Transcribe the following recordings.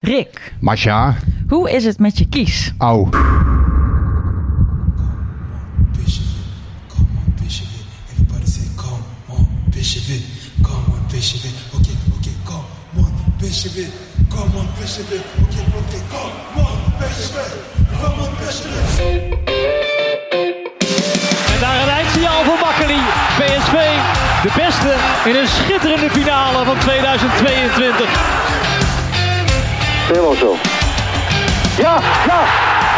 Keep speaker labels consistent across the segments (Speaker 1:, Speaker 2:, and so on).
Speaker 1: Rick,
Speaker 2: Masha,
Speaker 1: hoe is het met je kies?
Speaker 2: au.
Speaker 3: En daar een eindsignaal voor Makkeli. PSV, de beste in een schitterende finale van 2022.
Speaker 4: Helemaal zo. Ja, ja.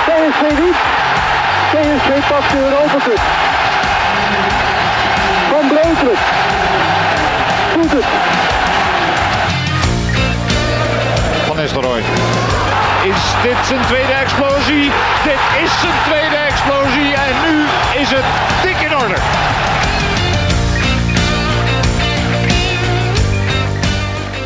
Speaker 4: PSV niet. PSV pakt de Europa Cup. Van Breukelen. Doet het.
Speaker 5: Van Nistelrooy. Is dit zijn tweede explosie? Dit is zijn tweede explosie en nu is het dik in orde.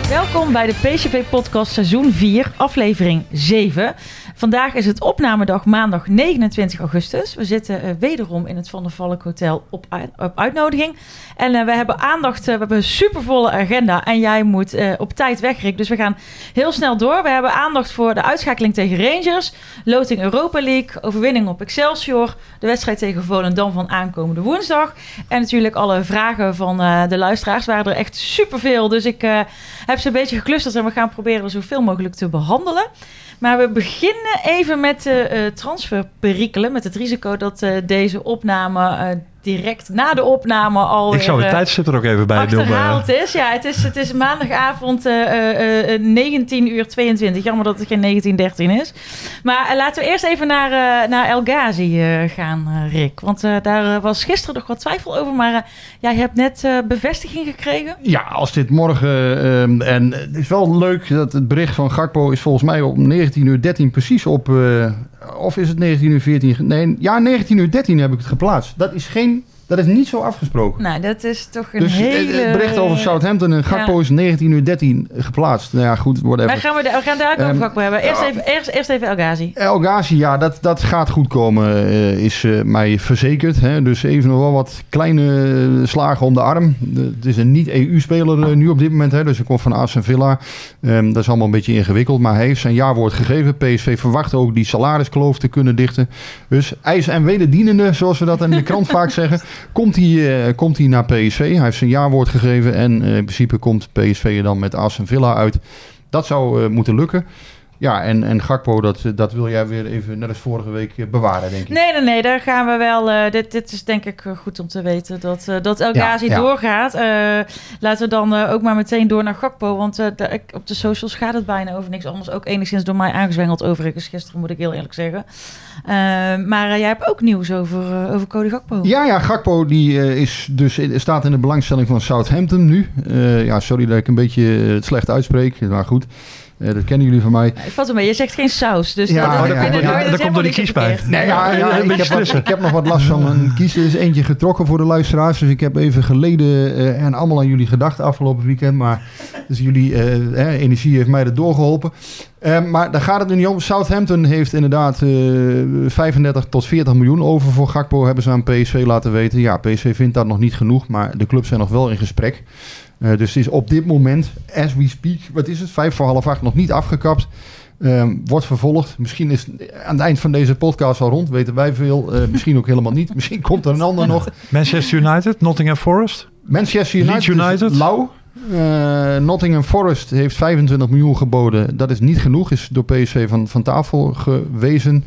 Speaker 1: Welkom bij de PCV-podcast seizoen 4, aflevering 7. Vandaag is het opnamedag maandag 29 augustus. We zitten eh, wederom in het Van der Valk Hotel op, op uitnodiging. En eh, we hebben aandacht, eh, we hebben een supervolle agenda. En jij moet op tijd weg, Rick. Dus we gaan heel snel door. We hebben aandacht voor de uitschakeling tegen Rangers. Loting Europa League, overwinning op Excelsior. De wedstrijd tegen Volendam van aankomende woensdag. En natuurlijk alle vragen van de luisteraars. waren er echt superveel. Dus ik heb ze een beetje geclusterd. En we gaan proberen er zoveel mogelijk te behandelen. Maar we beginnen even met de eh, transferperikelen. Met het risico dat eh, deze opname eh, direct na de opname al
Speaker 6: Ik zou het tijdstip er ook even bij doen.
Speaker 1: achterhaald is. Ja, het is, het is maandagavond eh, eh, eh, 19 uur 22. Jammer dat het geen 1913 is. Maar eh, laten we eerst even naar, eh, naar El Ghazi eh, gaan, eh, Rick. Want eh, daar eh, was gisteren nog wat twijfel over. Maar eh, jij hebt net eh, bevestiging gekregen.
Speaker 2: Ja, als dit morgen... ehm, en het is wel leuk dat het bericht van Gakpo is volgens mij om 19.13 uur precies op... of is het 19.14 uur? 14? Nee, ja, 19.13 uur 13 heb ik het geplaatst. Dat is geen... Dat is niet zo afgesproken.
Speaker 1: Nou, dat is toch een
Speaker 2: dus het-
Speaker 1: hele...
Speaker 2: het bericht over Southampton en Gakpo is 19.13 uur 13 geplaatst. Nou ja, goed, whatever.
Speaker 1: Maar gaan we, we gaan daar ook over
Speaker 2: Ehm,
Speaker 1: Gakpo hebben. Eerst even, eerst, eerst even El Ghazi.
Speaker 2: El Ghazi, ja, dat, dat gaat goed komen, eh, is eh, mij verzekerd. Hè. Dus even nog wel wat kleine eh, slagen om de arm. De- het is een niet-EU-speler eh, nu op dit moment, hè, dus hij komt van Aston Villa. Ehm, dat is allemaal een beetje ingewikkeld, maar hij heeft zijn jaarwoord gegeven. PSV verwacht ook die salariskloof te kunnen dichten. Dus ijs en wederdienende, zoals we dat in de krant vaak zeggen, komt hij, eh, komt hij naar PSV. Hij heeft zijn jaarwoord gegeven en eh, in principe komt PSV er dan met Aston Villa uit. Dat zou eh, moeten lukken. Ja, en, en Gakpo, dat, dat wil jij weer even, net als vorige week, eh, bewaren, denk ik.
Speaker 1: Nee, nee, nee, daar gaan we wel. eh, dit, dit is denk ik eh, goed om te weten dat, eh, dat El Ghazi
Speaker 2: ja.
Speaker 1: doorgaat. Laten we dan ook maar meteen door naar Gakpo. Want daar- op de socials gaat het bijna over niks anders. Ook enigszins door mij aangezwengeld overigens gisteren, moet ik heel eerlijk zeggen. Maar jij hebt ook nieuws over, over Cody Gakpo.
Speaker 2: Ja, ja, Gakpo die is dus, staat in de belangstelling van Southampton nu. Ja, sorry dat ik een beetje het slecht uitspreek, maar goed. Eh, dat kennen jullie van mij.
Speaker 1: Ik vat hem mee, je zegt geen saus. Dus
Speaker 2: Ja,
Speaker 1: dat, dat,
Speaker 2: daar
Speaker 1: vind
Speaker 2: komt er-
Speaker 1: dat
Speaker 6: er die
Speaker 1: niet
Speaker 6: kies bij.
Speaker 1: verkeerd.
Speaker 2: Nee, ja, ja,
Speaker 6: een
Speaker 2: ik,
Speaker 6: beetje
Speaker 2: heb wat, ik heb nog wat last van mijn kies. Er is eentje getrokken voor de luisteraars. Dus ik heb even geleden eh, en allemaal aan jullie gedacht afgelopen weekend. Maar dus jullie eh, eh, energie heeft mij er doorgeholpen. Eh, maar daar gaat het nu niet om. Southampton heeft inderdaad eh 35 tot 40 miljoen over voor Gakpo. Hebben ze aan PSV laten weten. Ja, PSV vindt dat nog niet genoeg. Maar de clubs zijn nog wel in gesprek. Eh, dus het is op dit moment, as we speak, wat is het? Vijf voor half acht nog niet afgekapt. Ehm, wordt vervolgd. Misschien is aan het eind van deze podcast al rond. Weten wij veel. Eh, misschien ook helemaal niet. Misschien komt er een ander nog.
Speaker 6: Manchester United, Nottingham Forest.
Speaker 2: Manchester United,
Speaker 6: United.
Speaker 2: lauw. Eh, Nottingham Forest heeft 25 miljoen geboden. Dat is niet genoeg. Is door PSV van, van tafel gewezen.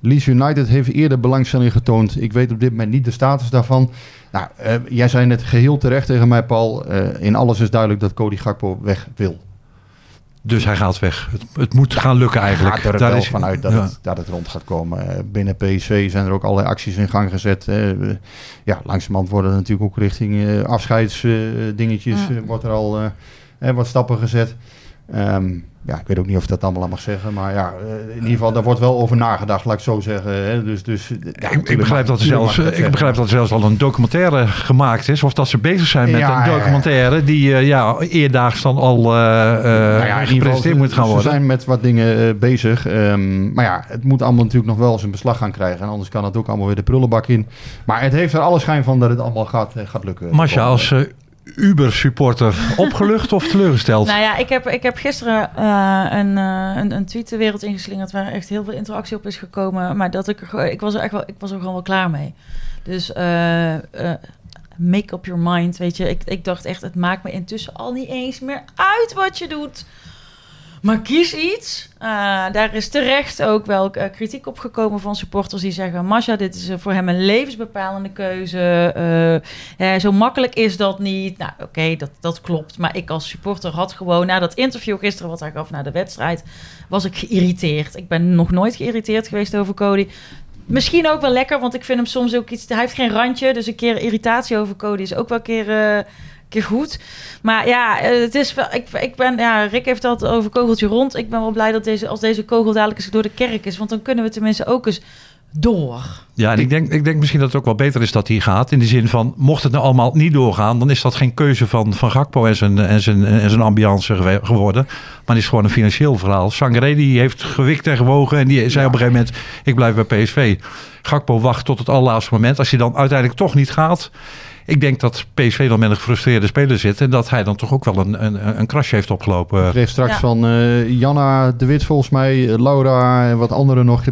Speaker 2: Leeds United heeft eerder belangstelling getoond. Ik weet op dit moment niet de status daarvan. Nou, eh, jij zei net geheel terecht tegen mij, Paul. Eh, in alles is duidelijk dat Cody Gakpo weg wil.
Speaker 6: Dus hij gaat weg. Het, het moet gaan lukken eigenlijk.
Speaker 2: Ik ga er
Speaker 6: Daar
Speaker 2: wel
Speaker 6: is-
Speaker 2: vanuit dat,
Speaker 6: ja.
Speaker 2: het, dat het rond gaat komen. Eh, Binnen PSV zijn er ook allerlei acties in gang gezet. Ja, langzamerhand worden er natuurlijk ook richting eh, afscheidsdingetjes...
Speaker 1: Ja.
Speaker 2: wordt er al wat stappen gezet. Ehm, ja, ik weet ook niet of ik dat allemaal aan mag zeggen. Maar ja, eh, in ieder geval, daar wordt wel over nagedacht, laat ik zo zeggen. Hè. Dus, dus, ja,
Speaker 6: Ik, begrijp dat er zelfs,
Speaker 2: ik
Speaker 6: ik
Speaker 2: zeggen.
Speaker 6: begrijp dat er zelfs al een documentaire gemaakt is. Of dat ze bezig zijn met
Speaker 2: Ja,
Speaker 6: een
Speaker 2: ja.
Speaker 6: documentaire die eh, ja, eerdaags dan al eh eh
Speaker 2: Nou geval,
Speaker 6: gepresenteerd moet gaan
Speaker 2: Ze
Speaker 6: worden.
Speaker 2: zijn met wat dingen eh, bezig. Ehm, maar ja, het moet allemaal natuurlijk nog wel zijn beslag gaan krijgen. En anders kan het ook allemaal weer de prullenbak in. Maar het heeft er alle schijn van dat het allemaal gaat, eh, gaat lukken.
Speaker 6: Masja, als eh, Uber-supporter opgelucht of teleurgesteld?
Speaker 1: Nou ja, ik heb, ik heb gisteren eh, een, eh, een, een tweet de wereld ingeslingerd waar echt heel veel interactie op is gekomen. Maar dat ik, er ik was er echt wel, ik was er gewoon wel klaar mee. Dus eh, make up your mind, weet je. Ik, ik dacht echt, het maakt me intussen al niet eens meer uit wat je doet. Maar kies iets. Eh, daar is terecht ook wel eh, kritiek op gekomen van supporters die zeggen... Masha, dit is eh, voor hem een levensbepalende keuze. Zo makkelijk is dat niet. Nou, oké, dat, dat klopt. Maar ik als supporter had gewoon... Na dat interview gisteren wat hij gaf na de wedstrijd... was ik geïrriteerd. Ik ben nog nooit geïrriteerd geweest over Cody. Misschien ook wel lekker, want ik vind hem soms ook iets... Hij heeft geen randje, dus een keer irritatie over Cody is ook wel een keer... keer goed. Maar ja, eh, het is wel. Ik, ik ben. Ja, Rick heeft het over kogeltje rond. Ik ben wel blij dat deze, als deze kogel dadelijk eens door de kerk is. Want dan kunnen we tenminste ook eens door.
Speaker 6: Ja, en ik denk, ik denk misschien dat het ook wel beter is dat hij gaat. In de zin van, mocht het nou allemaal niet doorgaan... dan is dat geen keuze van, van Gakpo en zijn, en, zijn, en zijn ambiance geworden. Maar het is gewoon een financieel verhaal. Sangaré die heeft gewikt en gewogen... en die zei op een gegeven moment, ik blijf bij PSV. Gakpo wacht tot het allerlaatste moment. Als hij dan uiteindelijk toch niet gaat... Ik denk dat PSV dan met een gefrustreerde speler zit... en dat hij dan toch ook wel een, een, een crash heeft opgelopen.
Speaker 2: Ik kreeg straks
Speaker 1: Ja.
Speaker 2: van eh, Janna de Wit volgens mij, eh, Laura en wat anderen nog.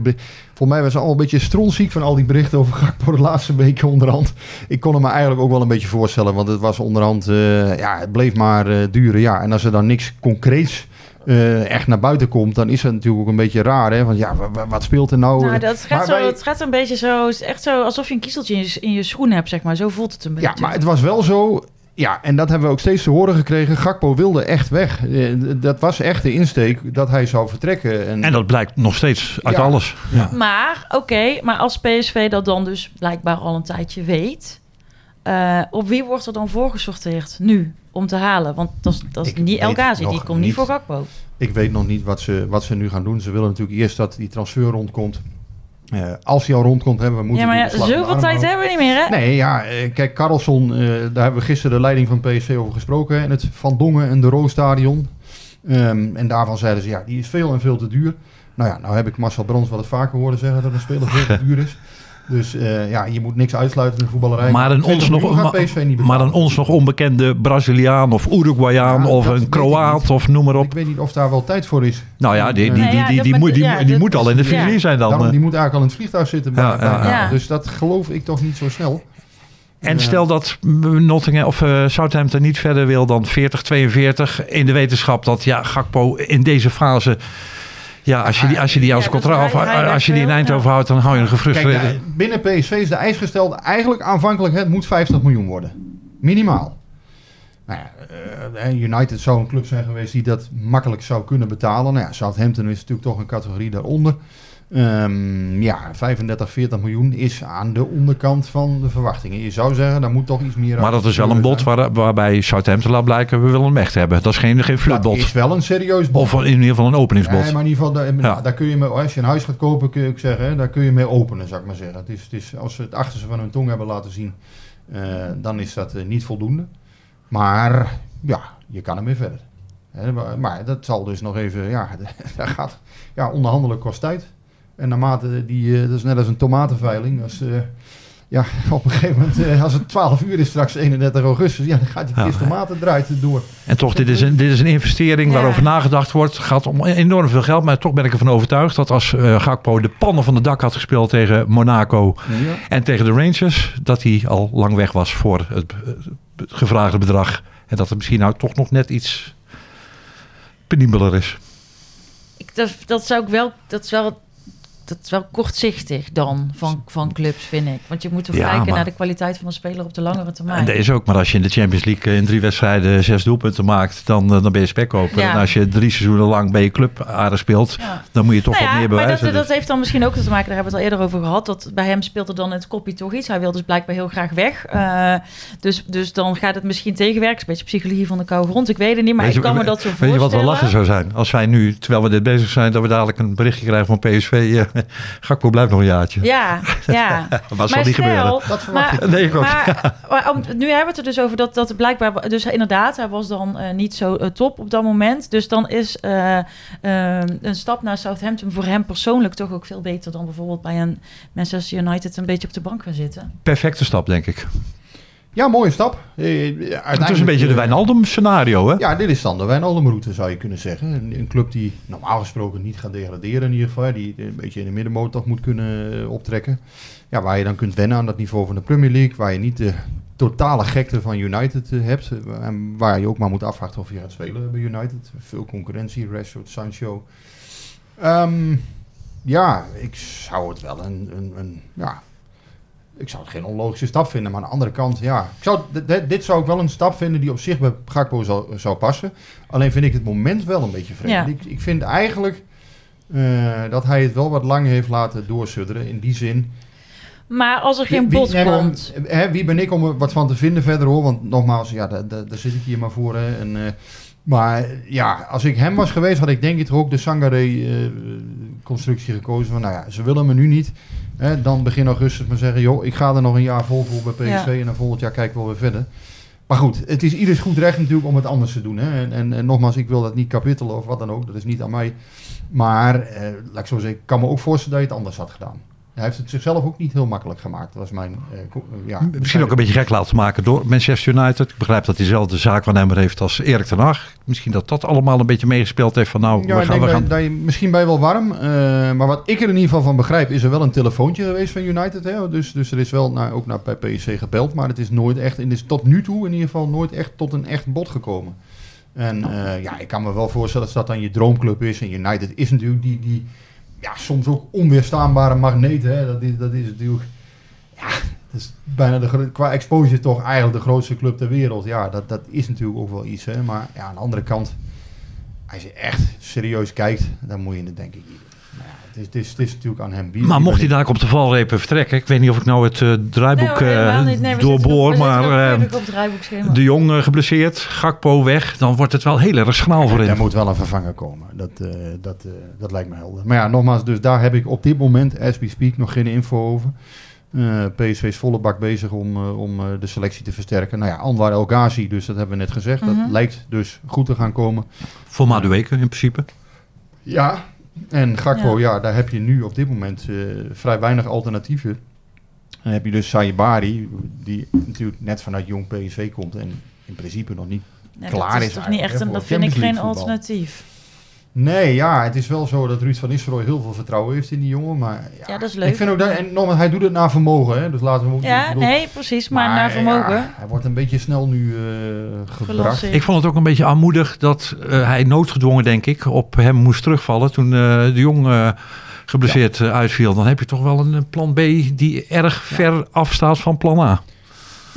Speaker 2: Volgens mij was ze al een beetje stronziek van al die berichten over Gakpo de laatste weken onderhand. Ik kon het me eigenlijk ook wel een beetje voorstellen, want het was onderhand, eh, ja, het bleef maar eh, duren. Ja, en als er dan niks concreets eh, echt naar buiten komt, dan is het natuurlijk ook een beetje raar. Hè? Want ja, wa- wa- wat speelt er nou?
Speaker 1: Nou, dat gaat, zo,
Speaker 2: wij-
Speaker 1: het gaat een beetje zo. Echt zo alsof je een kiezeltje in je, in je schoen hebt, zeg maar. Zo voelt het een beetje.
Speaker 2: Ja, maar het was wel zo. Ja, en dat hebben we ook steeds te horen gekregen. Gakpo wilde echt weg. Eh, Dat was echt de insteek dat hij zou vertrekken. En,
Speaker 6: En dat blijkt nog steeds uit
Speaker 2: Ja.
Speaker 6: alles. Ja.
Speaker 1: Maar, oké, maar als PSV dat dan dus blijkbaar al een tijdje weet... eh, op wie wordt er dan voorgesorteerd nu om te halen? Want dat is, dat is
Speaker 2: Ik
Speaker 1: niet El Ghazi, die komt niet voor Gakpo.
Speaker 2: Ik weet nog niet wat ze, wat ze nu gaan doen. Ze willen natuurlijk eerst dat die transfer rondkomt. Eh, als hij al rondkomt, hebben we moeten
Speaker 1: Ja, maar ja, zoveel tijd hebben we niet meer, hè?
Speaker 2: Nee, ja, eh, kijk, Karlsson, eh, daar hebben we gisteren de leiding van PSV over gesproken. En het Van Dongen en de Roostadion. Ehm en daarvan zeiden ze, ja, die is veel en veel te duur. Nou ja, nou heb ik Marcel Brands wel eens vaker horen zeggen dat een speler veel te duur is. Dus eh, ja, je moet niks uitsluiten in de voetballerij.
Speaker 6: Maar een
Speaker 2: 20
Speaker 6: ons, nog, maar,
Speaker 2: PSV niet
Speaker 6: maar
Speaker 2: betalen.
Speaker 6: een ons nog onbekende Braziliaan of Uruguayaan
Speaker 2: Ja,
Speaker 6: of een Kroaat of noem maar op.
Speaker 2: Ik weet niet of daar wel tijd voor is.
Speaker 6: Nou ja, die, die, die, die, die,
Speaker 1: moet-
Speaker 6: die, moet al in de vizier zijn dan.
Speaker 2: Daarom,
Speaker 6: eh.
Speaker 2: die moet eigenlijk al in het vliegtuig zitten.
Speaker 6: Ja,
Speaker 2: bij- bij-
Speaker 6: ja,
Speaker 1: ja.
Speaker 2: Dus dat geloof ik toch niet zo snel.
Speaker 6: En stel dat Nottingham of eh, Southampton niet verder wil dan 40, 42 in de wetenschap dat ja, Gakpo in deze fase ja, als je die, als je die als
Speaker 1: Ja,
Speaker 6: contract als je die in Eindhoven
Speaker 1: ja.
Speaker 6: houdt, dan hou je een
Speaker 2: Kijk,
Speaker 6: gefrustreerde.
Speaker 2: de- binnen PSV is de eis gesteld eigenlijk aanvankelijk het moet 50 miljoen worden. Minimaal. Nou ja, eh, United zou een club zijn geweest die dat makkelijk zou kunnen betalen. Nou ja, Southampton is natuurlijk toch een categorie daaronder. Ehm, ja, 35, 40 miljoen is aan de onderkant van de verwachtingen. Je zou zeggen, daar moet toch iets meer
Speaker 6: maar dat is wel een bod
Speaker 2: zijn.
Speaker 6: waar, waarbij Southampton laat blijken, we willen hem echt hebben. Dat is geen, geen
Speaker 2: Dat
Speaker 6: flutbod.
Speaker 2: is wel een serieus bod.
Speaker 6: Of in ieder geval een openingsbod.
Speaker 2: Nee, maar in ieder geval, daar,
Speaker 6: Ja.
Speaker 2: daar kun je mee, als je een huis gaat kopen, kun je ook zeggen, daar kun je mee openen, zou ik maar zeggen. Het is, het is, als ze het achterste van hun tong hebben laten zien, eh, dan is dat eh, niet voldoende. Maar ja, je kan ermee verder. Hè, maar, maar dat zal dus nog even, ja, daar gaat, ja, onderhandelen kost tijd. En naarmate die, eh, dat is net als een tomatenveiling, als, eh, ja, op een gegeven moment, eh, als het 12 uur is straks 31 augustus, ja, dan gaat die kist tomaten draait door.
Speaker 6: En toch, dit is een, dit is een investering
Speaker 1: Ja.
Speaker 6: waarover nagedacht wordt. Het gaat om enorm veel geld. Maar toch ben ik ervan overtuigd dat als eh, Gakpo de pannen van de dak had gespeeld tegen Monaco
Speaker 2: Ja.
Speaker 6: en tegen de Rangers, dat hij al lang weg was voor het, het gevraagde bedrag. En dat het misschien nou toch nog net iets penibeler is.
Speaker 1: Ik, dat, dat zou ik wel. Dat is wel. Dat is wel kortzichtig dan van, van clubs, vind ik. Want je moet toch
Speaker 6: Ja,
Speaker 1: kijken
Speaker 6: maar-
Speaker 1: naar de kwaliteit van een speler op de langere termijn.
Speaker 6: En deze ook, maar als je in de Champions League eh, in drie wedstrijden zes doelpunten maakt, dan, eh, dan ben je spekkoper.
Speaker 1: Ja.
Speaker 6: En als je drie seizoenen lang bij je club aardig speelt,
Speaker 1: Ja.
Speaker 6: dan moet je toch
Speaker 1: Nou
Speaker 6: wat meer
Speaker 1: maar
Speaker 6: bewijzen.
Speaker 1: dat, dat
Speaker 6: Dus-
Speaker 1: heeft dan misschien ook te maken, daar hebben we het al eerder over gehad. Dat bij hem speelt er dan het kopje toch iets. Hij wil dus blijkbaar heel graag weg. Eh, dus, dus dan gaat het misschien tegenwerken. Een beetje psychologie van de koude grond. Ik weet het niet, maar
Speaker 6: Weet
Speaker 1: ik kan me dat zo
Speaker 6: Weet
Speaker 1: voorstellen.
Speaker 6: je wat wel lachen zou zijn? Als wij nu, terwijl we dit bezig zijn, dat we dadelijk een berichtje krijgen van PSV. Gakpo blijft nog een jaartje.
Speaker 1: Ja, ja.
Speaker 6: Dat zal
Speaker 1: maar
Speaker 6: niet gebeuren.
Speaker 2: Dat
Speaker 1: maar,
Speaker 6: Nee, ik ook.
Speaker 1: maar, maar om- nu hebben we het er dus over dat, dat blijkbaar... Dus inderdaad, hij was dan eh, niet zo eh, top op dat moment. Dus dan is eh, eh, een stap naar Southampton voor hem persoonlijk toch ook veel beter... dan bijvoorbeeld bij een Manchester United een beetje op de bank gaan zitten.
Speaker 6: Perfecte stap, denk ik.
Speaker 2: Ja, mooie stap. Eh,
Speaker 6: Het is een beetje de
Speaker 2: eh,
Speaker 6: Wijnaldum scenario, hè?
Speaker 2: Ja, dit is dan de Wijnaldum-route, zou je kunnen zeggen. Een, een club die normaal gesproken niet gaat degraderen in ieder geval. hè, Die een beetje in de middenmoot toch moet kunnen eh, optrekken. Ja, waar je dan kunt wennen aan dat niveau van de Premier League. Waar je niet de totale gekte van United eh, hebt. eh, En waar je ook maar moet afwachten of je gaat spelen bij United. Veel concurrentie, Rashford, Sancho. Ehm, ja, ik zou het wel een, een, een ja, ik zou het geen onlogische stap vinden. Maar aan de andere kant, ja. Ik zou, dit zou ik wel een stap vinden die op zich bij Gakpo zou, zou passen. Alleen vind ik het moment wel een beetje vreemd.
Speaker 1: Ja.
Speaker 2: Ik, ik vind eigenlijk eh, dat hij het wel wat lang heeft laten doorsudderen. In die zin.
Speaker 1: Maar als er geen bod komt...
Speaker 2: hè, wie ben ik om er wat van te vinden verder hoor? Want nogmaals, ja, daar, daar, daar zit ik hier maar voor. Hè, en, eh, maar ja, als ik hem was geweest, had ik denk ik toch ook de Sangare-constructie gekozen. Van nou ja, ze willen me nu niet. Hè, dan begin augustus maar zeggen, joh, ik ga er nog een jaar vol voor bij PSV.
Speaker 1: Ja.
Speaker 2: En dan volgend jaar kijken we weer verder. Maar goed, het is ieders goed recht natuurlijk om het anders te doen. Hè? En, en, en nogmaals, ik wil dat niet kapitelen of wat dan ook. Dat is niet aan mij. Maar, eh, laat ik zo zeggen, ik kan me ook voorstellen dat je het anders had gedaan. Hij heeft het zichzelf ook niet heel makkelijk gemaakt. Dat was mijn... eh, eh, ja,
Speaker 6: Misschien ook een beetje gek laten maken door Manchester United. Ik begrijp dat hij zelf de zaakwaarnemer heeft als Erik ten Hag. Misschien dat dat allemaal een beetje meegespeeld heeft van nou,
Speaker 2: Ja,
Speaker 6: we
Speaker 2: ik
Speaker 6: gaan... We gaan
Speaker 2: misschien ben je wel warm. eh, maar wat ik er in ieder geval van begrijp, is er wel een telefoontje geweest van United. Hè? Dus, dus er is wel naar, ook naar bij PSC gebeld. Maar het is nooit echt, en is tot nu toe in ieder geval nooit echt tot een echt bod gekomen. En eh, ja, ik kan me wel voorstellen dat dat dan je droomclub is. En United is natuurlijk die, die ja, soms ook onweerstaanbare magneet. Hè? Dat, is, dat is natuurlijk, ja, dat is bijna de, qua exposure toch eigenlijk de grootste club ter wereld. Ja, dat, dat is natuurlijk ook wel iets. Hè? Maar ja, aan de andere kant, als je echt serieus kijkt, dan moet je het denk ik niet het, is, het, is, het is natuurlijk aan hem. Wie,
Speaker 6: Maar
Speaker 2: wie
Speaker 6: mocht hij daar op de valrepen vertrekken, ik weet niet of ik nou het eh, draaiboek
Speaker 1: Nee,
Speaker 6: eh.
Speaker 1: Nee,
Speaker 6: doorboor,
Speaker 1: nog
Speaker 6: maar eh, de Jong geblesseerd, Gakpo weg, dan wordt het wel heel erg schraal voor
Speaker 2: Er moet wel een vervanger komen. Dat, eh, dat, eh, dat lijkt me helder. Maar ja, nogmaals, dus daar heb ik op dit moment, as we speak, nog geen info over. Eh, PSV is volle bak bezig om, eh, om eh, de selectie te versterken. Nou ja, Anwar El Ghazi, dus dat hebben we net gezegd.
Speaker 1: Mhm.
Speaker 2: Dat lijkt dus goed te gaan komen.
Speaker 6: Voor Madueke in principe.
Speaker 2: Ja, en Gakpo,
Speaker 1: Ja.
Speaker 2: ja. daar heb je nu op dit moment eh, vrij weinig alternatieven. Dan heb je dus Saibari, die natuurlijk net vanuit jong PSV komt en in principe nog niet
Speaker 1: Nee,
Speaker 2: klaar
Speaker 1: dat
Speaker 2: is
Speaker 1: is toch niet echt een, dat vind ik geen alternatief.
Speaker 2: Nee, ja, het is wel zo dat Ruud van Nistelrooy heel veel vertrouwen heeft in die jongen. Maar ja,
Speaker 1: Ja, dat is leuk.
Speaker 2: Ik vind ook dat, en nogmaals, hij doet het naar vermogen, hè, dus laten we hem ook
Speaker 1: Ja,
Speaker 2: bedoel-
Speaker 1: nee, precies. Maar, naar vermogen.
Speaker 2: ja, hij wordt een beetje snel nu eh, gebracht.
Speaker 6: Ik vond het ook een beetje armoedig dat eh, hij noodgedwongen, denk ik, op hem moest terugvallen toen eh, de Jong eh, geblesseerd uitviel. Dan heb je toch wel een plan B die erg ver afstaat van plan A.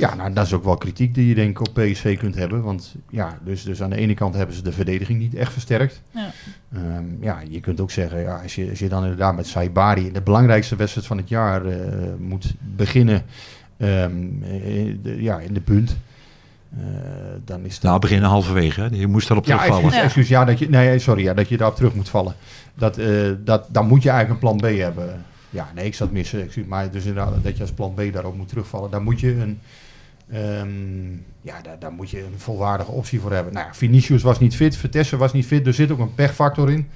Speaker 2: Ja, nou, dat is ook wel kritiek die je denk ik op PSV kunt hebben. Want ja, dus, dus aan de ene kant hebben ze de verdediging niet echt versterkt.
Speaker 1: Ja.
Speaker 2: Ehm, ja, je kunt ook zeggen, ja, als, je, als je dan inderdaad met Saibari in de belangrijkste wedstrijd van het jaar eh, moet beginnen ehm, eh, de- ja, in de punt. eh, dan is dat...
Speaker 6: Nou, beginnen halverwege. hè. Je moest erop
Speaker 2: Ja,
Speaker 6: terugvallen.
Speaker 2: excuus,
Speaker 1: Ja.
Speaker 2: excuus, ja, dat je, nee, sorry, ja, dat je daarop terug moet vallen. Dat, eh, dat, dan moet je eigenlijk een plan B hebben. Ja, nee, ik zat missen, excuus, maar dus inderdaad dat je als plan B daarop moet terugvallen. Daar moet je een, ehm, ja, daar, daar moet je een volwaardige optie voor hebben. Nou Vinicius was niet fit, Vertessen was niet fit, er zit ook een pechfactor in.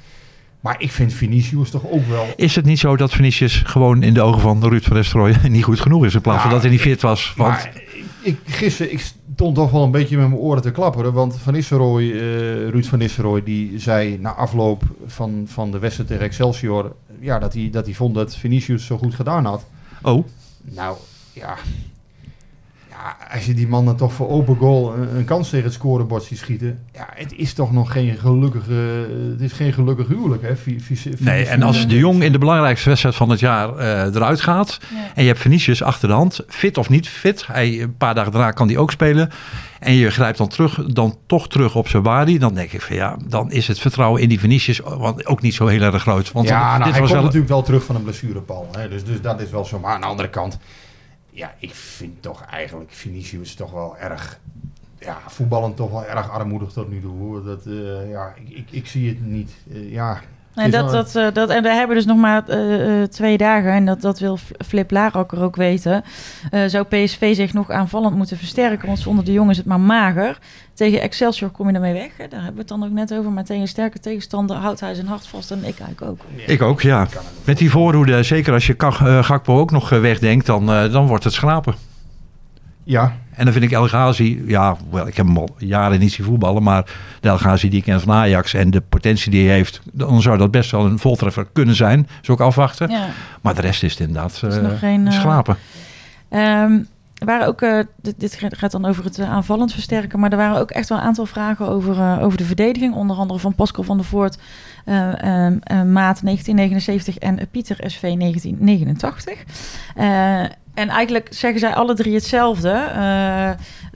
Speaker 2: Maar ik vind Vinicius toch ook wel...
Speaker 6: Is het niet zo dat Vinicius gewoon in de ogen van Ruud van Nistelrooy niet goed genoeg is in plaats van
Speaker 2: Ja,
Speaker 6: dat hij niet fit was? Want
Speaker 2: Maar ik, gisteren, ik stond toch wel een beetje met mijn oren te klapperen. Want Van Nistelrooy, eh, Ruud van Nistelrooy, die zei na afloop van, van de wedstrijd tegen Excelsior... Ja, dat hij, dat hij vond dat Vinicius zo goed gedaan had.
Speaker 6: oh,
Speaker 2: Nou, ja... Ja, als je die man dan toch voor open goal een, een kans tegen het scorebord ziet schieten... Ja, het is toch nog geen gelukkige... Het is geen gelukkig huwelijk, hè?
Speaker 6: Nee. En als de Jong in de belangrijkste wedstrijd van het jaar eh, eruit gaat
Speaker 1: Ja.
Speaker 6: en je hebt Vinicius achter de hand, fit of niet fit, hij, een paar dagen daarna kan hij ook spelen en je grijpt dan, terug, dan toch terug op zijn body, dan denk ik van ja, dan is het vertrouwen in die want ook niet zo heel erg groot. Want
Speaker 2: ja, nou,
Speaker 6: dit
Speaker 2: hij
Speaker 6: was
Speaker 2: komt
Speaker 6: wel
Speaker 2: natuurlijk wel terug van een blessurepaal. Hè? Dus, dus dat is wel zo. Maar aan de andere kant, ja, ik vind toch eigenlijk Vinicius toch wel erg, ja, voetballend toch wel erg armoedig tot nu toe. Dat, eh, ja, ik, ik, ik zie het niet. Eh, ja,
Speaker 1: En, dat, dat, eh, dat, en we hebben dus nog maar eh, eh, twee dagen. En dat, dat wil Flip Larakker ook weten. Eh, zou PSV zich nog aanvallend moeten versterken? Want zonder de jongen is het maar mager. Tegen Excelsior kom je ermee weg. Hè? Daar hebben we het dan ook net over. Maar tegen een sterke tegenstander houdt hij zijn hart vast. En ik eigenlijk ook.
Speaker 6: Ik ook, ja. Met die voorhoede, zeker als je eh, Gakpo ook nog wegdenkt, dan, eh, dan wordt het schrapen.
Speaker 2: Ja,
Speaker 6: En dan vind ik El Ghazi, ja, wel, ik heb hem al jaren niet zien voetballen, maar de El Ghazi die ik ken van Ajax en de potentie die hij heeft, dan zou dat best wel een voltreffer kunnen zijn. Dus ook afwachten.
Speaker 1: Ja.
Speaker 6: Maar de rest is het inderdaad
Speaker 1: is
Speaker 6: eh,
Speaker 1: nog geen, eh,
Speaker 6: schrapen.
Speaker 1: Ehm, er waren ook, eh, dit, dit gaat dan over het eh, aanvallend versterken, maar er waren ook echt wel een aantal vragen over, eh, over de verdediging. Onder andere van Pascal van der Voort, eh, ehm, eh, Maat 1979 en eh, Pieter SV 1989. En eigenlijk zeggen zij alle drie hetzelfde. Eh,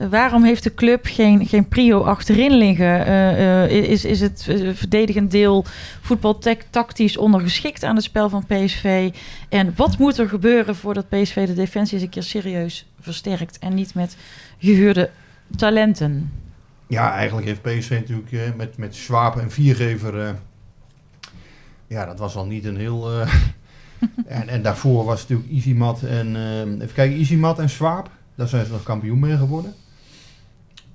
Speaker 1: waarom heeft de club geen, geen prio achterin liggen? Eh, eh, is, is het verdedigend deel voetbaltactisch ondergeschikt aan het spel van PSV? En wat moet er gebeuren voordat PSV de defensie eens een keer serieus versterkt en niet met gehuurde talenten?
Speaker 2: Ja, eigenlijk heeft PSV natuurlijk met, met Schwab en Viergever... ja, dat was al niet een heel... en, en daarvoor was het natuurlijk Easymat en... eh, even kijken, Easymat en Schwab. Daar zijn ze nog kampioen mee geworden.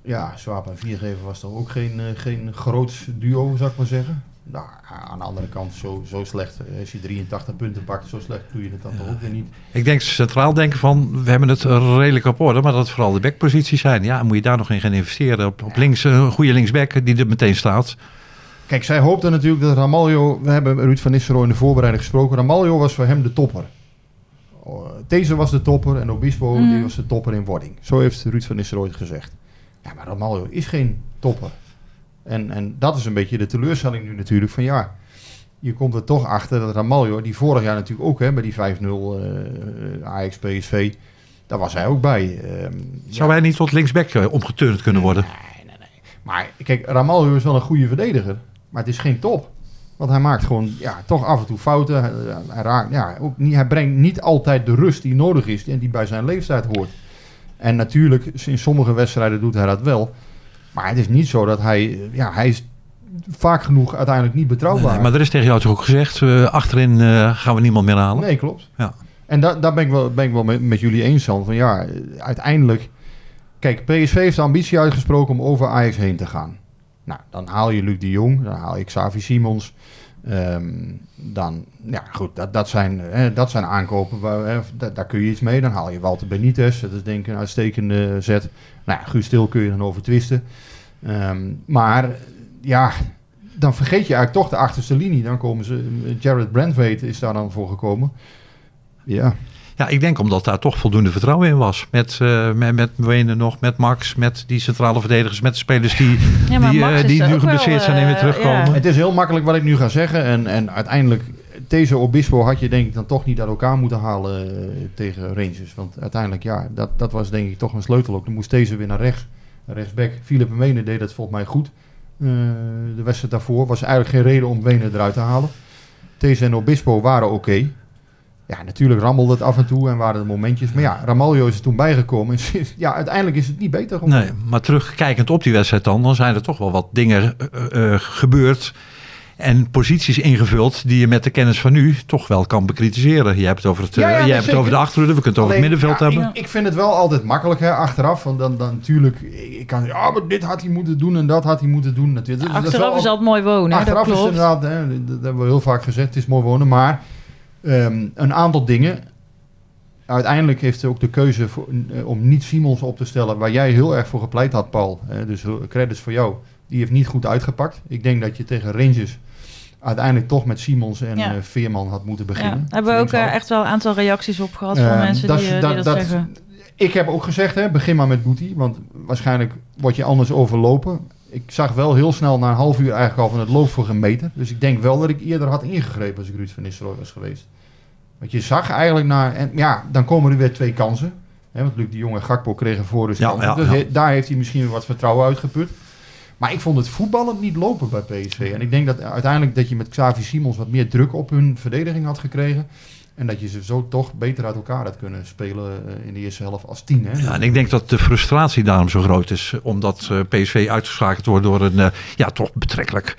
Speaker 2: Ja, Schwab en Viergever was toch ook geen, eh, geen groot duo, zou ik maar zeggen. Nou, aan de andere kant, zo, zo slecht. eh, Als je 83 punten pakt, zo slecht doe je het dan toch ook weer niet.
Speaker 6: Ik denk centraal denken van, we hebben het redelijk op orde, maar dat het vooral de backposities zijn. Ja, moet je daar nog in gaan investeren. Op, op links, een goede linksback die er meteen staat.
Speaker 2: Kijk, zij hoopte natuurlijk dat Ramaljo... We hebben Ruud van Nistelrooy in de voorbereiding gesproken. Ramaljo was voor hem de topper. Deze was de topper en Obispo
Speaker 1: Mhm.
Speaker 2: die was de topper in wording. Zo heeft Ruud van Nistelrooy het gezegd. Ja, maar Ramaljo is geen topper. En, en dat is een beetje de teleurstelling nu natuurlijk. Van ja, je komt er toch achter dat Ramaljo... Die vorig jaar natuurlijk ook hè, bij die 5-0 eh Ajax PSV... Daar was hij ook bij. Ehm,
Speaker 6: Zou
Speaker 2: ja.
Speaker 6: hij niet tot linksback eh, omgeturnd kunnen worden?
Speaker 2: Maar kijk, Ramaljo is wel een goede verdediger. Maar het is geen top. Want hij maakt gewoon ja, toch af en toe fouten. Hij, hij raakt, ja, ook niet, hij brengt niet altijd de rust die nodig is en die bij zijn leeftijd hoort. En natuurlijk, in sommige wedstrijden doet hij dat wel. Maar het is niet zo dat hij... eh, Ja, hij is vaak genoeg uiteindelijk niet betrouwbaar.
Speaker 6: Nee, maar er is tegen jou toch ook gezegd, eh, achterin eh, gaan we niemand meer halen.
Speaker 2: Nee, klopt.
Speaker 6: Ja.
Speaker 2: En da daar ben ik wel, ben ik wel met, met jullie eens, Jan. Van ja, uiteindelijk... Kijk, PSV heeft de ambitie uitgesproken om over Ajax heen te gaan. Nou, dan haal je Luc de Jong, dan haal je Xavi Simons. Ehm, dan, ja goed, dat, dat, zijn, hè, dat zijn aankopen, waar, da- daar kun je iets mee. Dan haal je Walter Benitez, dat is denk ik een uitstekende zet. Nou ja, Guus Stil kun je dan over twisten. Ehm, maar ja, dan vergeet je eigenlijk toch de achterste linie. Dan komen ze, Jared Brandwaite is daar dan voor gekomen. Ja,
Speaker 6: Ja, ik denk omdat daar toch voldoende vertrouwen in was. Met, eh met, nog, met Max, met die centrale verdedigers, met de spelers die,
Speaker 1: Ja,
Speaker 6: die, eh, die nu geblesseerd zijn en weer
Speaker 1: eh,
Speaker 6: terugkomen.
Speaker 1: ja.
Speaker 2: Het is heel makkelijk wat ik nu ga zeggen. En, en uiteindelijk, deze Obispo had je denk ik dan toch niet uit elkaar moeten halen tegen Rangers. Want uiteindelijk, ja, dat, dat was denk ik toch een sleutel ook. Dan moest deze weer naar rechts. Rechtsback, Philip Wenen deed dat volgens mij goed. Eh, de wedstrijd daarvoor was eigenlijk geen reden om Wenen eruit te halen. Deze en Obispo waren oké. Ja, natuurlijk rammelde het af en toe en waren er momentjes. Maar ja, Ramaljo is er toen bijgekomen. En ja, uiteindelijk is het niet beter geworden.
Speaker 6: Nee, maar terugkijkend op die wedstrijd dan, dan zijn er toch wel wat dingen eh, eh, gebeurd. En posities ingevuld die je met de kennis van nu toch wel kan bekritiseren. Je hebt het over, het, eh,
Speaker 2: Ja, ja,
Speaker 6: hebt het over de achterhoede, we kunnen het over het middenveld
Speaker 2: ja,
Speaker 6: hebben.
Speaker 2: Ik, ik vind het wel altijd makkelijk hè, achteraf. Want dan, dan natuurlijk, ik kan ja, maar dit had hij moeten doen en dat had hij moeten doen. Natuurlijk. Dat
Speaker 1: Achteraf
Speaker 2: wel-
Speaker 1: is altijd mooi wonen, hè,
Speaker 2: Achteraf
Speaker 1: dat
Speaker 2: is
Speaker 1: klopt.
Speaker 2: inderdaad, hè, dat, dat hebben we heel vaak gezegd, het is mooi wonen. Maar ehm, een aantal dingen. Uiteindelijk heeft ook de keuze voor, eh, om niet Simons op te stellen, waar jij heel erg voor gepleit had, Paul. Dus heel- credits voor jou. Die heeft niet goed uitgepakt. Ik denk dat je tegen Rangers uiteindelijk toch met Simons en
Speaker 1: Ja.
Speaker 2: eh, Veerman had moeten beginnen.
Speaker 1: hebben we ook eh, echt wel een aantal reacties op gehad van
Speaker 2: Ehm,
Speaker 1: mensen
Speaker 2: dat
Speaker 1: die, eh,
Speaker 2: dat-
Speaker 1: zeggen.
Speaker 2: Ik heb ook gezegd, hè, begin maar met Boetie, want waarschijnlijk word je anders overlopen. Ik zag wel heel snel na een half uur eigenlijk al van het loopt voor geen meter. Dus ik denk wel dat ik eerder had ingegrepen als ik Ruud van Nistelrooy was geweest. Want je zag eigenlijk naar, en ja, dan komen er weer twee kansen. Hè, want Luc de Jong en Gakpo kregen voor dus
Speaker 6: Ja,
Speaker 2: dus he- daar heeft hij misschien wat vertrouwen uitgeput. Maar ik vond het voetballend niet lopen bij PSV. En ik denk dat uiteindelijk dat je met Xavi Simons wat meer druk op hun verdediging had gekregen. En dat je ze zo toch beter uit elkaar had kunnen spelen eh, in de eerste helft als tien. Hè?
Speaker 6: Ja, en ik denk dat de frustratie daarom zo groot is. Omdat eh, PSV uitgeschakeld wordt door een, eh, ja, toch betrekkelijk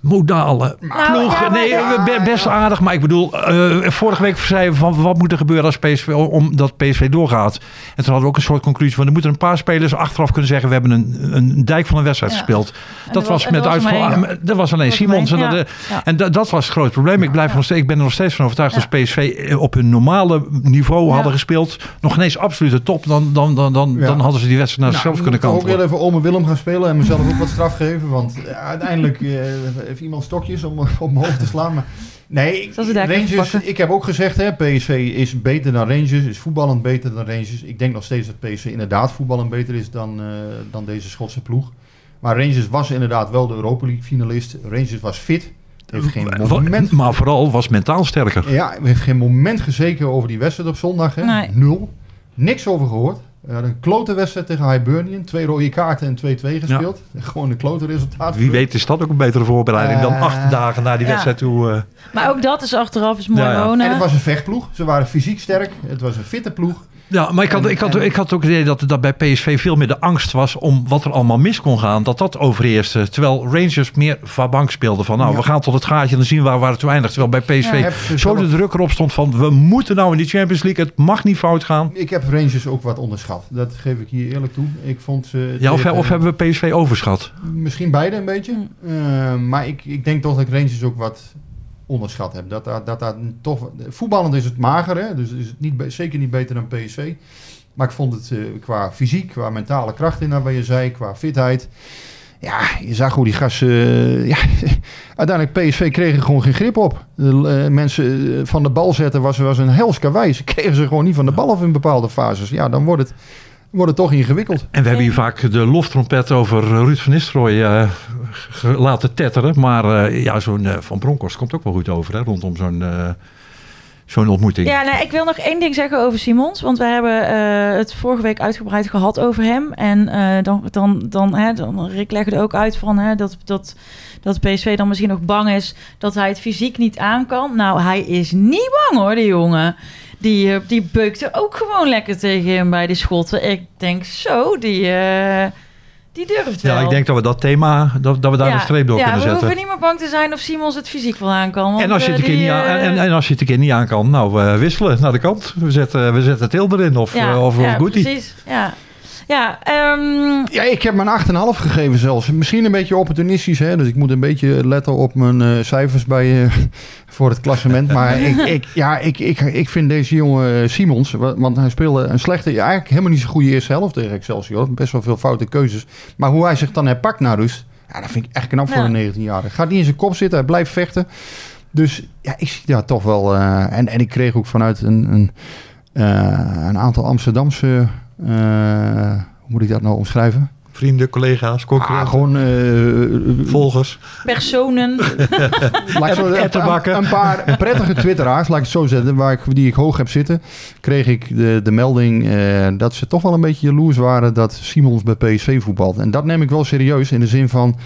Speaker 6: modale
Speaker 1: Nou,
Speaker 6: ploeg.
Speaker 1: ja, maar-
Speaker 6: nee,
Speaker 1: ja.
Speaker 6: best aardig. Maar ik bedoel, eh, vorige week zeiden we van wat moet er gebeuren als PSV, omdat PSV doorgaat. En toen hadden we ook een soort conclusie van er moeten een paar spelers achteraf kunnen zeggen we hebben een, een dijk van een wedstrijd
Speaker 1: Ja.
Speaker 6: gespeeld. Dat was met uitval. Dat was alleen
Speaker 1: Er was maar
Speaker 6: Simons. En, dat,
Speaker 1: ja. Ja.
Speaker 6: en dat, dat was het groot probleem. Ik, blijf nog steeds, ik ben er nog steeds van overtuigd
Speaker 1: Ja.
Speaker 6: als PSV op hun normale niveau
Speaker 1: Ja.
Speaker 6: hadden gespeeld. Nog ineens absolute top. Dan, dan, dan, dan,
Speaker 2: Ja.
Speaker 6: dan hadden ze die wedstrijd naar zichzelf kunnen
Speaker 2: ik ook
Speaker 6: kantelen.
Speaker 2: heel even Ome Willem gaan spelen en mezelf ook wat straf geven. Want ja, uiteindelijk eh, heeft iemand stokjes om op mijn hoofd te slaan. Maar nee, Rangers, ik heb ook gezegd, hè, PSV is beter dan Rangers, is voetballend beter dan Rangers. Ik denk nog steeds dat PSV inderdaad voetballend beter is dan, eh, dan deze Schotse ploeg. Maar Rangers was inderdaad wel de Europa League finalist. Rangers was fit. Heeft geen moment,
Speaker 6: Maar vooral was mentaal sterker.
Speaker 2: ja, heeft geen moment gezeken over die wedstrijd op zondag. Hè?
Speaker 1: Nee.
Speaker 2: Nul. Niks over gehoord. We hadden een klote wedstrijd tegen Hibernian. Twee rode kaarten en 2-2 gespeeld. Gewoon een klote resultaat.
Speaker 6: Wie weet is dat ook een betere voorbereiding dan
Speaker 2: Eh,
Speaker 6: acht dagen na die
Speaker 1: ja.
Speaker 6: wedstrijd toe. eh,
Speaker 1: Maar ook dat is achteraf is mooi
Speaker 6: Ja, ja.
Speaker 1: wonen.
Speaker 2: En het was een vechtploeg. Ze waren fysiek sterk. Het was een fitte ploeg.
Speaker 6: Ja, maar ik had,
Speaker 2: En-
Speaker 6: ik had,
Speaker 2: en-
Speaker 6: ik had ook het idee dat, dat bij PSV veel meer de angst was om wat er allemaal mis kon gaan. Dat dat overheerste. Terwijl Rangers meer van bank speelde van nou,
Speaker 2: Ja.
Speaker 6: we gaan tot het gaatje en dan zien we waar, waar het toe eindigt. Terwijl bij PSV
Speaker 2: Ja,
Speaker 6: zo de druk erop stond van we moeten nou in die Champions League. Het mag niet fout gaan.
Speaker 2: Ik heb Rangers ook wat onderschat. Dat geef ik hier eerlijk toe. Ik vond ze...
Speaker 6: Ja, of, of hebben we PSV overschat?
Speaker 2: Misschien beide een beetje. Eh, maar ik, ik denk toch dat ik Rangers ook wat onderschat heb. Dat, dat, dat, toch, voetballend is het mager, hè? dus is het niet, zeker niet beter dan PSV. Maar ik vond het eh, qua fysiek, qua mentale kracht in, wat je zei, qua fitheid. Ja, je zag hoe die gasten... eh, ja, uiteindelijk PSV kregen gewoon geen grip op. De, eh, mensen van de bal zetten was, was een hels karwei. Ze kregen ze gewoon niet van de bal af in bepaalde fases. Ja, dan wordt het, wordt het toch ingewikkeld.
Speaker 6: En we hebben hier vaak de loftrompet over Ruud van Nistelrooy eh, laten tetteren. Maar eh, ja, zo'n eh, Van Bronckhorst komt ook wel goed over hè, rondom zo'n eh, zo'n ontmoeting.
Speaker 1: Ja, nou, ik wil nog één ding zeggen over Simons. Want we hebben eh, het vorige week uitgebreid gehad over hem. En eh, dan, dan, dan, hè, dan Rick legde ook uit van hè, dat, dat, dat PSV dan misschien nog bang is dat hij het fysiek niet aan kan. Nou, hij is niet bang hoor, die jongen. Die, eh, die beukte ook gewoon lekker tegen hem bij die schotten. Ik denk zo, die, die durft wel.
Speaker 6: Ja, ik denk dat we dat thema, dat, dat we daar
Speaker 1: Ja,
Speaker 6: een streep door
Speaker 1: ja,
Speaker 6: kunnen
Speaker 1: we
Speaker 6: zetten.
Speaker 1: hoeven niet meer bang te zijn of Simons het fysiek wel aan kan.
Speaker 6: En als, je het
Speaker 1: eh,
Speaker 6: een keer
Speaker 1: die,
Speaker 6: niet aan,
Speaker 1: eh,
Speaker 6: en, en als je het een keer niet aan kan, nou eh, wisselen naar de kant. We zetten, we zetten Til erin of,
Speaker 1: ja,
Speaker 6: eh, of,
Speaker 1: ja,
Speaker 6: of Goody.
Speaker 1: precies. Ja, ja ehm,
Speaker 2: Ja, ik heb een 8,5 gegeven zelfs. Misschien een beetje opportunistisch, hè? dus ik moet een beetje letten op mijn eh, cijfers bij, eh, voor het klassement. Maar ik, ik, ja, ik, ik, ik vind deze jongen eh, Simons, wa- want hij speelde een slechte, eigenlijk helemaal niet zo'n goede eerste helft tegen Excelsior. Best wel veel foute keuzes. Maar hoe hij zich dan herpakt naar rust, ja, dat vind ik echt knap voor
Speaker 1: Ja.
Speaker 2: een 19-jarige. Gaat niet in zijn kop zitten, hij blijft vechten. Dus ja, ik zie daar toch wel... en, en ik kreeg ook vanuit een, een, een aantal Amsterdamse... eh, hoe moet ik dat nou omschrijven?
Speaker 6: Vrienden, collega's,
Speaker 2: Ah,
Speaker 6: concurrenten,
Speaker 2: gewoon eh,
Speaker 6: volgers.
Speaker 1: personen.
Speaker 2: laat ik zo- een, een paar prettige twitteraars, laat ik het zo zetten, waar ik, die ik hoog heb zitten, kreeg ik de, de melding eh, dat ze toch wel een beetje jaloers waren dat Simons bij PSV voetbalt. En dat neem ik wel serieus in de zin van,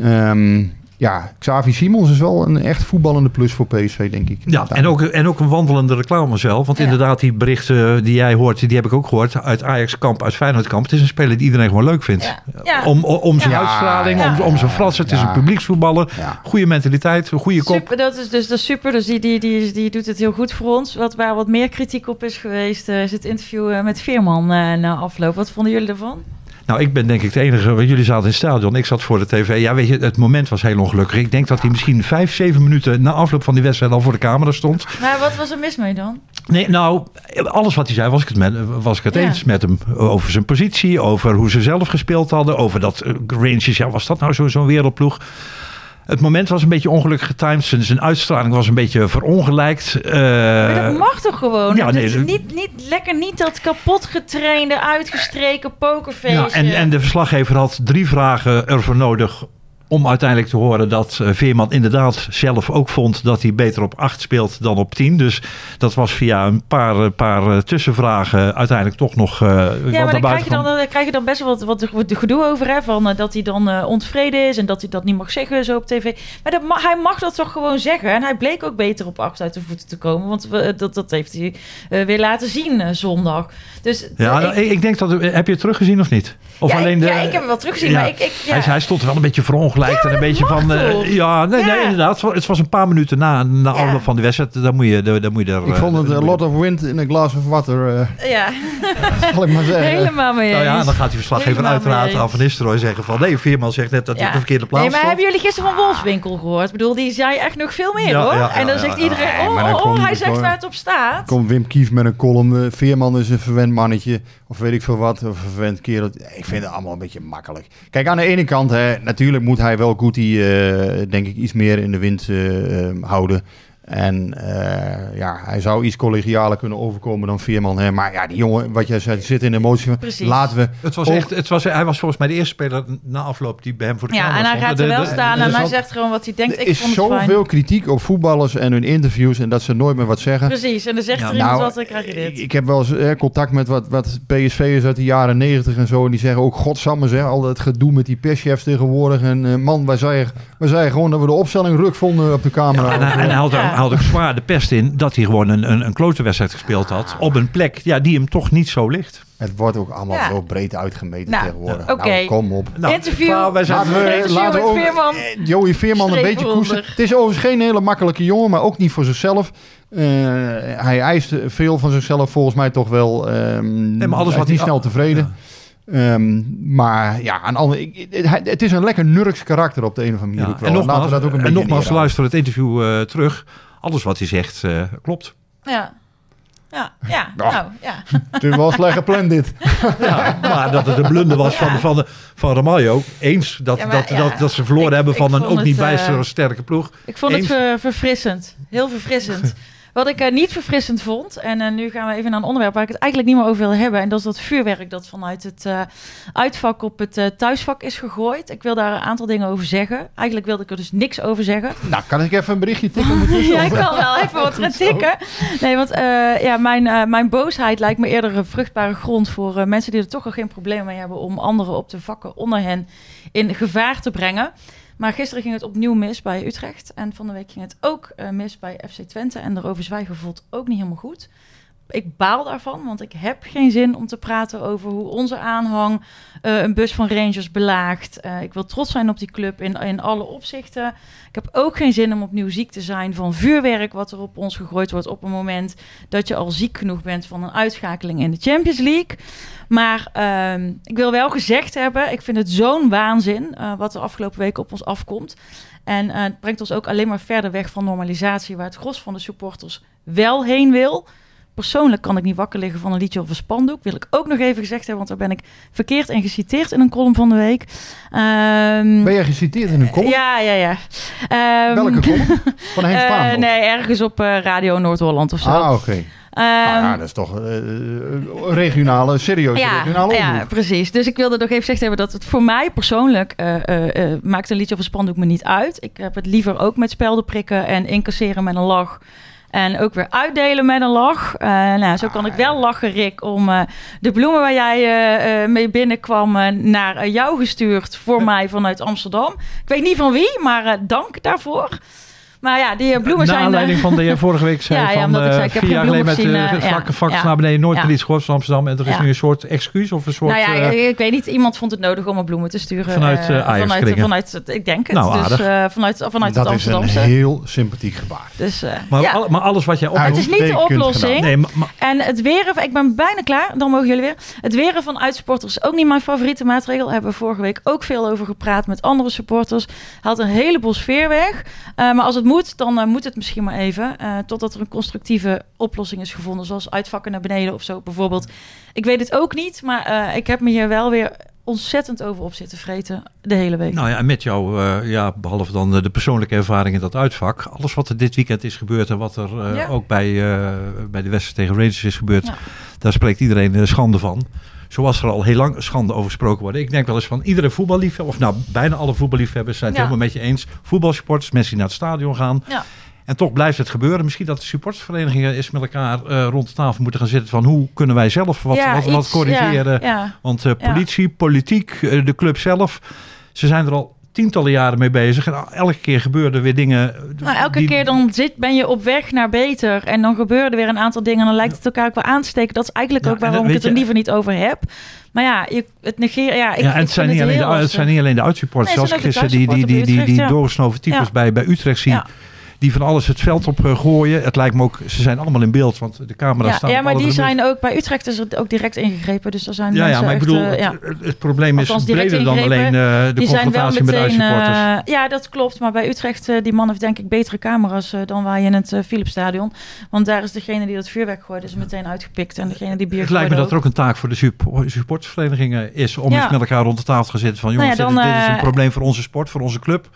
Speaker 2: ehm, ja, Xavi Simons is wel een echt voetballende plus voor PSV, denk ik.
Speaker 6: Ja, en ook, en ook een wandelende reclame zelf. Want
Speaker 1: Ja.
Speaker 6: inderdaad, die berichten die jij hoort, die heb ik ook gehoord. Uit Ajax-kamp, uit Feyenoord-kamp. Het is een speler die iedereen gewoon leuk vindt.
Speaker 1: Ja. Ja.
Speaker 6: Om, om, zijn
Speaker 2: Ja,
Speaker 6: uitstraling,
Speaker 1: ja.
Speaker 6: om, om zijn fratsen. Het is een publieksvoetballer.
Speaker 2: Ja.
Speaker 6: Goede mentaliteit, een goede kop.
Speaker 1: Super, dat is dus dat is super. Dus die, die, die, die doet het heel goed voor ons. Wat, waar wat meer kritiek op is geweest, eh, is het interview eh, met Veerman eh, na afloop. Wat vonden jullie ervan?
Speaker 6: Nou, ik ben denk ik de enige. want Jullie zaten in het stadion. Ik zat voor de tv. Ja, weet je, het moment was heel ongelukkig. Ik denk dat hij misschien vijf, zeven minuten na afloop van die wedstrijd al voor de camera stond.
Speaker 1: Maar wat was er mis mee dan?
Speaker 6: Nee, nou, alles wat hij zei was ik het, met, was ik het
Speaker 1: Ja.
Speaker 6: eens met hem. Over zijn positie, over hoe ze zelf gespeeld hadden. Over dat eh, Rangers, ja, was dat nou zo- zo'n wereldploeg? Het moment was een beetje ongelukkig getimed. Zijn, zijn uitstraling was een beetje verongelijkt. Eh,
Speaker 1: Maar dat mag toch gewoon?
Speaker 6: ja, nee,
Speaker 1: niet, niet, lekker niet dat kapot getrainde, uitgestreken pokerface.
Speaker 6: ja, en, en de verslaggever had drie vragen ervoor nodig om uiteindelijk te horen dat eh, Veerman inderdaad zelf ook vond dat hij beter op 8 speelt dan op 10. Dus dat was via een paar, eh, paar eh, tussenvragen uiteindelijk toch nog wat
Speaker 1: Ja, maar dan krijg, je dan, krijg je dan best wel wat, wat de gedoe over. Hè, van, dat hij dan ontevreden is en dat hij dat niet mag zeggen zo op tv. Maar dat hij mag dat toch gewoon zeggen. En hij bleek ook beter op acht uit de voeten te komen. Want we, dat, dat heeft hij weer laten zien zondag. Dus
Speaker 6: Ja,
Speaker 1: ik-
Speaker 6: nou, ik, ik denk dat... Heb je het teruggezien of niet? Of
Speaker 1: ja,
Speaker 6: alleen de,
Speaker 1: ja, ik heb hem wel teruggezien.
Speaker 6: Ja.
Speaker 1: Maar ik, ik, ja.
Speaker 6: hij, hij stond wel een beetje verongelijkt lijkt er een beetje van... eh, ja, nee, nee, inderdaad. Het was, het was een paar minuten na, na afloop van de wedstrijd. Dan moet je, dan, dan moet je er...
Speaker 2: Ik
Speaker 6: eh,
Speaker 2: vond het
Speaker 6: je-
Speaker 2: lot of wind in a glass of water, eh,
Speaker 1: Ja,
Speaker 2: zal ik maar zeggen.
Speaker 1: helemaal mee
Speaker 6: Nou ja, dan gaat die verslaggever uiteraard aan. Van Nistelrooy zeggen van... Nee, Veerman zegt net dat hij
Speaker 1: Ja.
Speaker 6: op de verkeerde plaats
Speaker 1: Nee, maar
Speaker 6: stond.
Speaker 1: hebben jullie gisteren van Wolfswinkel gehoord? Ik bedoel, die zei echt nog veel meer
Speaker 6: Ja,
Speaker 1: hoor.
Speaker 6: ja,
Speaker 1: en dan
Speaker 6: ja,
Speaker 1: zegt
Speaker 6: ja,
Speaker 1: iedereen,
Speaker 2: ja.
Speaker 1: oh, oh, hij zegt waar het op staat.
Speaker 2: Komt Wim Kief met een column. eh, Veerman is een verwend mannetje. Of weet ik veel wat. Of een verwend kerel. Ik vind het allemaal een beetje makkelijk. Kijk, aan de ene kant, hè, natuurlijk moet hij wel Guti, eh denk ik, iets meer in de wind eh, eh, houden. En eh, ja, hij zou iets collegialer kunnen overkomen dan Veerman. Hè. Maar ja, die jongen, wat jij zei, zit in de emotie.
Speaker 1: Precies.
Speaker 2: Laten we...
Speaker 6: Het was
Speaker 2: ook-
Speaker 6: echt, het was, hij was volgens mij de eerste speler na afloop die bij hem voor de
Speaker 1: Ja,
Speaker 6: camera
Speaker 1: en hij gaat er wel
Speaker 6: de-
Speaker 1: staan en hij zegt gewoon wat hij denkt.
Speaker 2: Er
Speaker 1: Ik
Speaker 2: is
Speaker 1: vond het fijn.
Speaker 2: zoveel kritiek op voetballers en hun interviews en dat ze nooit meer wat zeggen.
Speaker 1: Precies, en dan zegt
Speaker 6: Ja,
Speaker 1: er iemand
Speaker 2: nou,
Speaker 1: wat, dan krijg je dit.
Speaker 2: Ik, ik heb wel eens eh, contact met wat, wat PSV'ers uit de jaren negentig en zo. En die zeggen ook, godsamme zeg, al dat gedoe met die perschefs tegenwoordig. En eh, man, wij zeiden, wij zeiden gewoon dat we de opstelling ruk vonden op de camera.
Speaker 6: Ja, en, hij- en hij, had,
Speaker 1: Ja.
Speaker 6: Hij had ook zwaar de pest in dat hij gewoon een, een, een klote wedstrijd gespeeld had. Op een plek ja, die hem toch niet zo ligt.
Speaker 2: Het wordt ook allemaal
Speaker 1: Ja.
Speaker 2: zo breed uitgemeten
Speaker 1: Nou,
Speaker 2: tegenwoordig.
Speaker 1: oké.
Speaker 2: Nou, kom op.
Speaker 6: Nou,
Speaker 1: Interview.
Speaker 6: nou, wij zijn,
Speaker 2: Laten we,
Speaker 1: Interview
Speaker 2: laten we
Speaker 1: met
Speaker 2: ook
Speaker 1: Veerman.
Speaker 2: eh, Joey Veerman een beetje koesteren. Het is overigens geen hele makkelijke jongen, maar ook niet voor zichzelf. Eh, hij eist veel van zichzelf volgens mij toch wel. ehm
Speaker 6: Nee, maar alles
Speaker 2: hij
Speaker 6: wat
Speaker 2: is niet
Speaker 6: hij-
Speaker 2: snel tevreden. Ehm, maar ja, aan andere, ik, het is een lekker nurks karakter op de een of andere manier.
Speaker 6: Ja, en nogmaals,
Speaker 2: Laten we dat ook een
Speaker 6: en
Speaker 2: beetje
Speaker 6: nogmaals
Speaker 2: neerhalen.
Speaker 6: luister het interview eh, terug. Alles wat hij zegt eh, klopt.
Speaker 1: Ja. Ja, ja,
Speaker 2: Ja.
Speaker 1: nou, ja.
Speaker 2: Het wel slecht gepland dit.
Speaker 6: Ja, maar dat het een blunder was van,
Speaker 1: Ja.
Speaker 6: van, de, van Ramaljo. Eens dat,
Speaker 1: Ja, maar
Speaker 6: dat,
Speaker 1: ja,
Speaker 6: dat, dat ze verloren
Speaker 1: ik-
Speaker 6: hebben van een ook
Speaker 1: het,
Speaker 6: niet
Speaker 1: eh,
Speaker 6: bijster sterke ploeg.
Speaker 1: Ik vond
Speaker 6: Eens.
Speaker 1: het ver- verfrissend. Heel verfrissend. Wat ik eh, niet verfrissend vond, en eh, nu gaan we even naar een onderwerp waar ik het eigenlijk niet meer over wil hebben. En dat is dat vuurwerk dat vanuit het eh, uitvak op het thuisvak is gegooid. Ik wil daar een aantal dingen over zeggen. Eigenlijk wilde ik er dus niks over zeggen.
Speaker 2: Nou, kan ik even een berichtje tikken?
Speaker 1: Ja, ik kan wel even wat gaan tikken. Nee, want ja, mijn, mijn boosheid lijkt me eerder een vruchtbare grond voor mensen die er toch al geen probleem mee hebben om anderen op de vakken onder hen in gevaar te brengen. Maar gisteren ging het opnieuw mis bij Utrecht. En van de week ging het ook eh, mis bij FC Twente. En erover zwijgen voelt ook niet helemaal goed. Ik baal daarvan, want ik heb geen zin om te praten over hoe onze aanhang eh, een bus van Rangers belaagt. Eh, ik wil trots zijn op die club in, in alle opzichten. Ik heb ook geen zin om opnieuw ziek te zijn van vuurwerk wat er op ons gegooid wordt op een moment dat je al ziek genoeg bent van een uitschakeling in de Champions League. Maar ehm, ik wil wel gezegd hebben, ik vind het zo'n waanzin eh, wat de afgelopen weken op ons afkomt. En het brengt ons ook alleen maar verder weg van normalisatie, waar het gros van de supporters wel heen wil. Persoonlijk kan ik niet wakker liggen van een liedje of een spandoek. Wil ik ook nog even gezegd hebben, want daar ben ik verkeerd in geciteerd in een column van de week. Ehm,
Speaker 2: Ben je geciteerd in een column?
Speaker 1: ja, ja, ja. Ehm,
Speaker 2: Welke column? Van Henk
Speaker 1: eh,
Speaker 2: Spaan?
Speaker 1: nee, ergens op eh, Radio Noord-Holland of zo.
Speaker 2: Ah, oké.
Speaker 1: Ehm,
Speaker 2: nou ja, dat is toch een regionale, serieuze
Speaker 1: ja,
Speaker 2: regionale
Speaker 1: ja, precies. Dus ik wilde nog even gezegd hebben dat het voor mij persoonlijk eh, maakt een liedje of een spandoek me niet uit. Ik heb het liever ook met spelden prikken en incasseren met een lach. En ook weer uitdelen met een lach. Eh, nou, zo kan ik wel lachen, Rick, om eh, de bloemen waar jij eh, mee binnenkwam naar jou gestuurd voor mij vanuit Amsterdam. Ik weet niet van wie, maar dank daarvoor. Maar ja, die eh, bloemen
Speaker 6: Naar
Speaker 1: zijn... eh,
Speaker 6: aanleiding van de vorige week zei
Speaker 1: Ja, ja,
Speaker 6: van
Speaker 1: omdat ik
Speaker 6: eh,
Speaker 1: zei, ik heb
Speaker 6: vier
Speaker 1: geen
Speaker 6: jaar geleden met
Speaker 1: bloemen
Speaker 6: de
Speaker 1: eh, ja,
Speaker 6: vaks
Speaker 1: ja.
Speaker 6: naar beneden nooit
Speaker 1: Ja.
Speaker 6: politie gehoord van Amsterdam. En er is
Speaker 1: Ja.
Speaker 6: nu een soort excuus of een soort...
Speaker 1: nou ja,
Speaker 6: eh,
Speaker 1: ik, ik weet niet. Iemand vond het nodig om me bloemen te sturen.
Speaker 6: Vanuit,
Speaker 1: eh,
Speaker 6: eh, Ajax
Speaker 1: vanuit, vanuit het, ik denk het.
Speaker 6: Nou,
Speaker 1: dus eh, vanuit, vanuit het
Speaker 2: dat is een heel sympathiek gebaar.
Speaker 1: Dus, eh,
Speaker 6: maar,
Speaker 1: ja.
Speaker 6: al- maar alles wat jij op...
Speaker 1: het is niet de oplossing.
Speaker 6: Nee, maar, maar-
Speaker 1: En het weren, ik ben bijna klaar, dan mogen jullie weer. Het weren van uitsporters is ook niet mijn favoriete maatregel. Daar hebben we vorige week ook veel over gepraat met andere supporters. Haalt een heleboel sfeer weg. Eh, maar als het moet, dan eh, moet het misschien maar even. eh, totdat er een constructieve oplossing is gevonden. Zoals uitvakken naar beneden of zo bijvoorbeeld. Ik weet het ook niet, maar eh, ik heb me hier wel weer ontzettend over op zitten vreten. De hele week.
Speaker 6: Nou ja, en met jou, ja, behalve dan de persoonlijke ervaring in dat uitvak. Alles wat er dit weekend is gebeurd en wat er
Speaker 1: Ja.
Speaker 6: ook bij, bij de wedstrijd tegen Rangers is gebeurd.
Speaker 1: Ja.
Speaker 6: Daar spreekt iedereen schande van. Zoals er al heel lang schande over gesproken wordt. Ik denk wel eens van iedere voetballiefhebber, of nou bijna alle voetballiefhebbers zijn het
Speaker 1: Ja.
Speaker 6: helemaal met je eens. Voetbalsporters, mensen die naar het stadion gaan.
Speaker 1: Ja.
Speaker 6: En toch blijft het gebeuren. Misschien dat de supportersverenigingen eens met elkaar eh, rond de tafel moeten gaan zitten van hoe kunnen wij zelf wat,
Speaker 1: Ja,
Speaker 6: wat, wat
Speaker 1: iets,
Speaker 6: corrigeren.
Speaker 1: Ja, ja.
Speaker 6: Want eh, politie, politiek, eh, de club zelf, ze zijn er al tientallen jaren mee bezig. En elke keer gebeurden er weer dingen.
Speaker 1: Nou, elke
Speaker 6: die-
Speaker 1: keer dan zit, ben je op weg naar beter. En dan gebeuren er weer een aantal dingen. En dan lijkt het elkaar ook wel aan te steken. Dat is eigenlijk
Speaker 6: Ja,
Speaker 1: ook waarom
Speaker 6: dat
Speaker 1: ik het er liever niet over heb. Maar ja, je, het negeren... Ja, ik,
Speaker 6: ja, en het zijn, niet alleen de, het zijn niet alleen de uitsupporters.
Speaker 1: Nee, ook
Speaker 6: gisteren die, die, die, die, die, doorgesnoven types bij, bij Utrecht zie.
Speaker 1: Ja.
Speaker 6: Die van alles het veld op eh, gooien. Het lijkt me ook, ze zijn allemaal in beeld, want de camera's
Speaker 1: Ja,
Speaker 6: staan
Speaker 1: ja, maar die zijn ook... Bij Utrecht is er ook direct ingegrepen. Dus er zijn
Speaker 6: Ja, ja,
Speaker 1: mensen
Speaker 6: maar ik bedoel,
Speaker 1: eh, ja.
Speaker 6: het, het- het probleem is
Speaker 1: Althans, direct
Speaker 6: breder dan alleen eh, de
Speaker 1: die
Speaker 6: confrontatie met de uitsupporters.
Speaker 1: eh, ja, dat klopt. Maar bij Utrecht, die man heeft denk ik betere camera's dan wij in het Philipsstadion. Want daar is degene die dat vuurwerk gooide, is meteen uitgepikt. En degene die bier
Speaker 6: Het lijkt me dat er ook een taak voor de suppo- supportersverenigingen is om
Speaker 1: Ja.
Speaker 6: eens met elkaar rond de tafel te gaan zitten van
Speaker 1: Nou
Speaker 6: jongens,
Speaker 1: ja,
Speaker 6: dit,
Speaker 1: dan,
Speaker 6: dit is een probleem voor onze sport, voor onze club.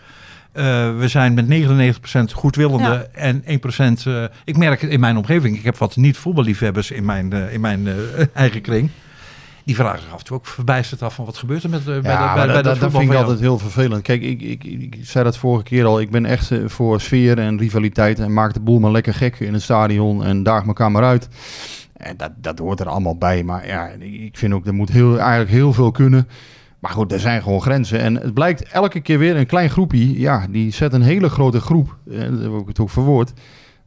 Speaker 6: Eh, we zijn met 99% goedwillende en 1%. eh, ik merk het in mijn omgeving. Ik heb wat niet-voetballiefhebbers in mijn, eh, in mijn eh, eigen kring. Die vragen zich af en toe ook verbijsterd af van wat gebeurt er met, bij, de, bij,
Speaker 2: Ja,
Speaker 6: bij,
Speaker 2: maar
Speaker 6: dat
Speaker 2: dat, dat
Speaker 6: voetbal
Speaker 2: vind ik
Speaker 6: jou?
Speaker 2: altijd heel vervelend. Kijk, ik, ik, ik zei dat vorige keer al. Ik ben echt voor sfeer en rivaliteit. En maak de boel maar lekker gek in het stadion. En daag elkaar maar uit. En dat, dat hoort er allemaal bij. Maar ja, ik vind ook, er moet heel, eigenlijk heel veel kunnen. Maar goed, er zijn gewoon grenzen. En het blijkt elke keer weer een klein groepje. Ja, die zet een hele grote groep. eh, Dat heb ik het ook verwoord.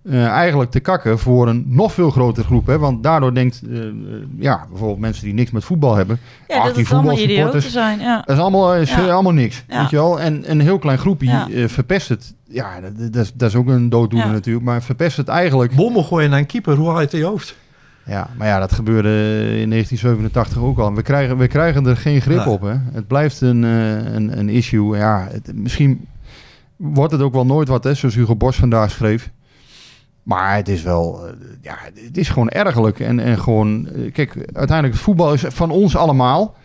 Speaker 2: eh, eigenlijk te kakken voor een nog veel grotere groep. Hè? Want daardoor denkt, eh, eh, ja, bijvoorbeeld mensen die niks met voetbal hebben.
Speaker 1: Ja,
Speaker 2: ach,
Speaker 1: dat
Speaker 2: die voetbalsupporters,
Speaker 1: zijn. Ja.
Speaker 2: dat is allemaal, is
Speaker 1: Ja.
Speaker 2: allemaal niks,
Speaker 1: Ja.
Speaker 2: weet je wel. En een heel klein groepje
Speaker 1: Ja.
Speaker 2: eh, verpest het. Ja, dat, dat, is, dat is ook een dooddoener
Speaker 1: Ja.
Speaker 2: natuurlijk. Maar verpest het eigenlijk.
Speaker 6: Bommen gooien naar een keeper, hoe haal je het in je hoofd?
Speaker 2: Ja, maar ja, dat gebeurde in 1987 ook al. We krijgen, we krijgen er geen grip op. Hè. Het blijft een, eh, een, een issue. Ja, het, misschien wordt het ook wel nooit wat, hè, zoals Hugo Bos vandaag schreef. Maar het is wel, eh, ja, het is gewoon ergerlijk. En, en gewoon, eh, kijk, uiteindelijk, het voetbal is van ons allemaal.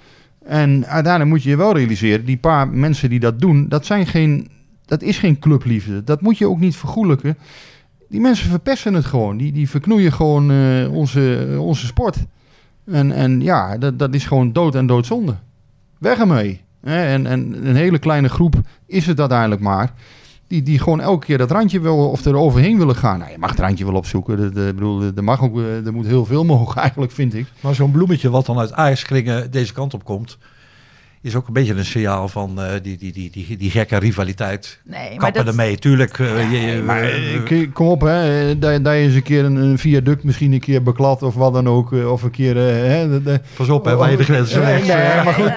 Speaker 2: En uiteindelijk moet je je wel realiseren, die paar mensen die dat doen, dat zijn geen, dat is geen clubliefde. Dat moet je ook niet vergoelijken. Die mensen verpesten het gewoon. Die, die verknoeien gewoon eh, onze, onze sport. En, en ja, dat, dat is gewoon dood en doodzonde. Weg ermee. En, en een hele kleine groep is het uiteindelijk maar. Die, die gewoon elke keer dat randje wil of er overheen willen gaan. Nou, je mag het randje wel opzoeken. Eh, ik bedoel, er, mag ook, eh, er moet heel veel mogen eigenlijk, vind ik.
Speaker 6: Maar zo'n bloemetje wat dan uit Ajax-kringen deze kant op komt... is ook een beetje een signaal van eh, die, die, die, die, die gekke rivaliteit.
Speaker 1: Nee, maar
Speaker 6: Kappen
Speaker 1: dat...
Speaker 6: ermee, tuurlijk. eh, je- je-
Speaker 2: Maar
Speaker 6: eh,
Speaker 2: eh, kom op, hè. eh, Dat, dat je eens een keer een, een viaduct misschien een keer beklad of wat dan ook. eh, Of een keer... eh, hè, de- de-
Speaker 6: Pas op, hè, waar je de grenzen legt.
Speaker 2: nee, maar goed.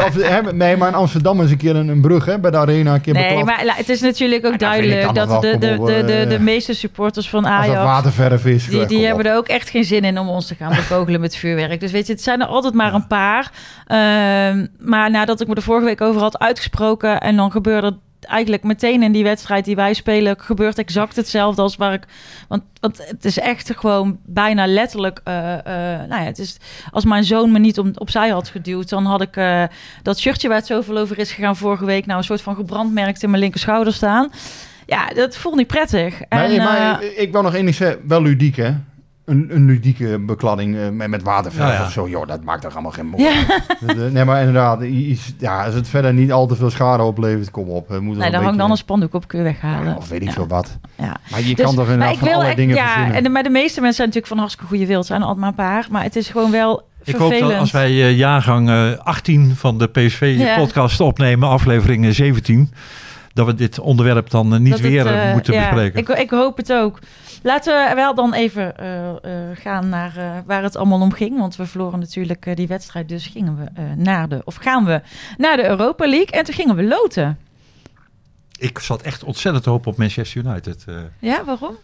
Speaker 2: of, hè, nee, maar in Amsterdam is een keer een, een brug hè, bij de arena een keer
Speaker 1: Nee,
Speaker 2: beklad.
Speaker 1: maar la- het is natuurlijk ook
Speaker 2: dat
Speaker 1: duidelijk dat de, de,
Speaker 2: op,
Speaker 1: de, de,
Speaker 2: eh,
Speaker 1: de meeste supporters van Ajax...
Speaker 2: waterverf is.
Speaker 1: Die,
Speaker 2: eh,
Speaker 1: die hebben
Speaker 2: op.
Speaker 1: er ook echt geen zin in om ons te gaan bekogelen met vuurwerk. Dus weet je, het zijn er altijd maar een paar. Ehm, nadat ik me er vorige week over had uitgesproken... en dan gebeurde het eigenlijk meteen in die wedstrijd die wij spelen... gebeurt exact hetzelfde als waar ik... Want, want het is echt gewoon bijna letterlijk... eh, eh, nou ja, het is, als mijn zoon me niet om, opzij had geduwd... dan had ik eh, dat shirtje waar het zoveel over is gegaan vorige week... nou een soort van gebrandmerkt in mijn linkerschouder staan... Ja, dat voelt niet prettig.
Speaker 2: Maar,
Speaker 1: En,
Speaker 2: maar ik wil nog één ding zeggen. Wel ludiek, hè? Een, een ludieke bekladding eh, met, met waterverf
Speaker 6: Ja, ja.
Speaker 2: of zo. Joh, dat maakt toch allemaal geen moe.
Speaker 1: Ja.
Speaker 2: Eh, Nee, maar inderdaad. Iets, ja, als het verder niet al te veel schade oplevert, kom op. Het moet
Speaker 1: Nee,
Speaker 2: een
Speaker 1: daar hangt dan een spandoek op, kun je weghalen.
Speaker 2: Ja, of weet ik
Speaker 1: Ja.
Speaker 2: veel wat.
Speaker 1: Ja.
Speaker 2: Maar je
Speaker 1: Dus-
Speaker 2: kan toch inderdaad van
Speaker 1: wil
Speaker 2: allerlei dingen
Speaker 1: ja,
Speaker 2: verzinnen.
Speaker 1: en de, maar de meeste mensen zijn natuurlijk van hartstikke goede wild. zijn altijd maar een paar. Maar het is gewoon wel
Speaker 6: Ik hoop
Speaker 1: vervelend.
Speaker 6: dat als wij eh, jaargang eh, 18 van de
Speaker 1: Ja.
Speaker 6: PSV-podcast opnemen, aflevering eh, 17, dat we dit onderwerp dan niet
Speaker 1: dat
Speaker 6: weer moeten
Speaker 1: ja,
Speaker 6: bespreken.
Speaker 1: Ik, ik hoop het ook. Laten we wel dan even eh, eh, gaan naar eh, waar het allemaal om ging. Want we verloren natuurlijk die wedstrijd. Dus gingen we naar de, of gaan we naar de Europa League. En toen gingen we loten.
Speaker 6: Ik zat echt ontzettend te hopen op Manchester United.
Speaker 1: Ja, waarom?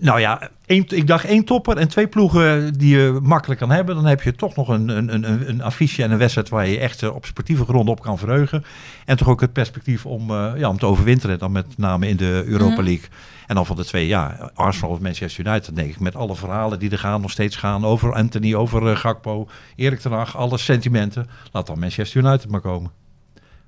Speaker 6: Nou ja, één, ik dacht één topper en twee ploegen die je makkelijk kan hebben. Dan heb je toch nog een, een, een, een affiche en een wedstrijd waar je echt eh, op sportieve gronden op kan verheugen. En toch ook het perspectief om, eh, ja, om te overwinteren. Dan met name in de Europa
Speaker 1: Mhm.
Speaker 6: League. En dan van de twee, ja, Arsenal of Manchester United, denk ik. Met alle verhalen die er gaan, nog steeds gaan. Over Anthony, over eh, Gakpo, Erik ten Hag, alle sentimenten. Laat dan Manchester United maar komen.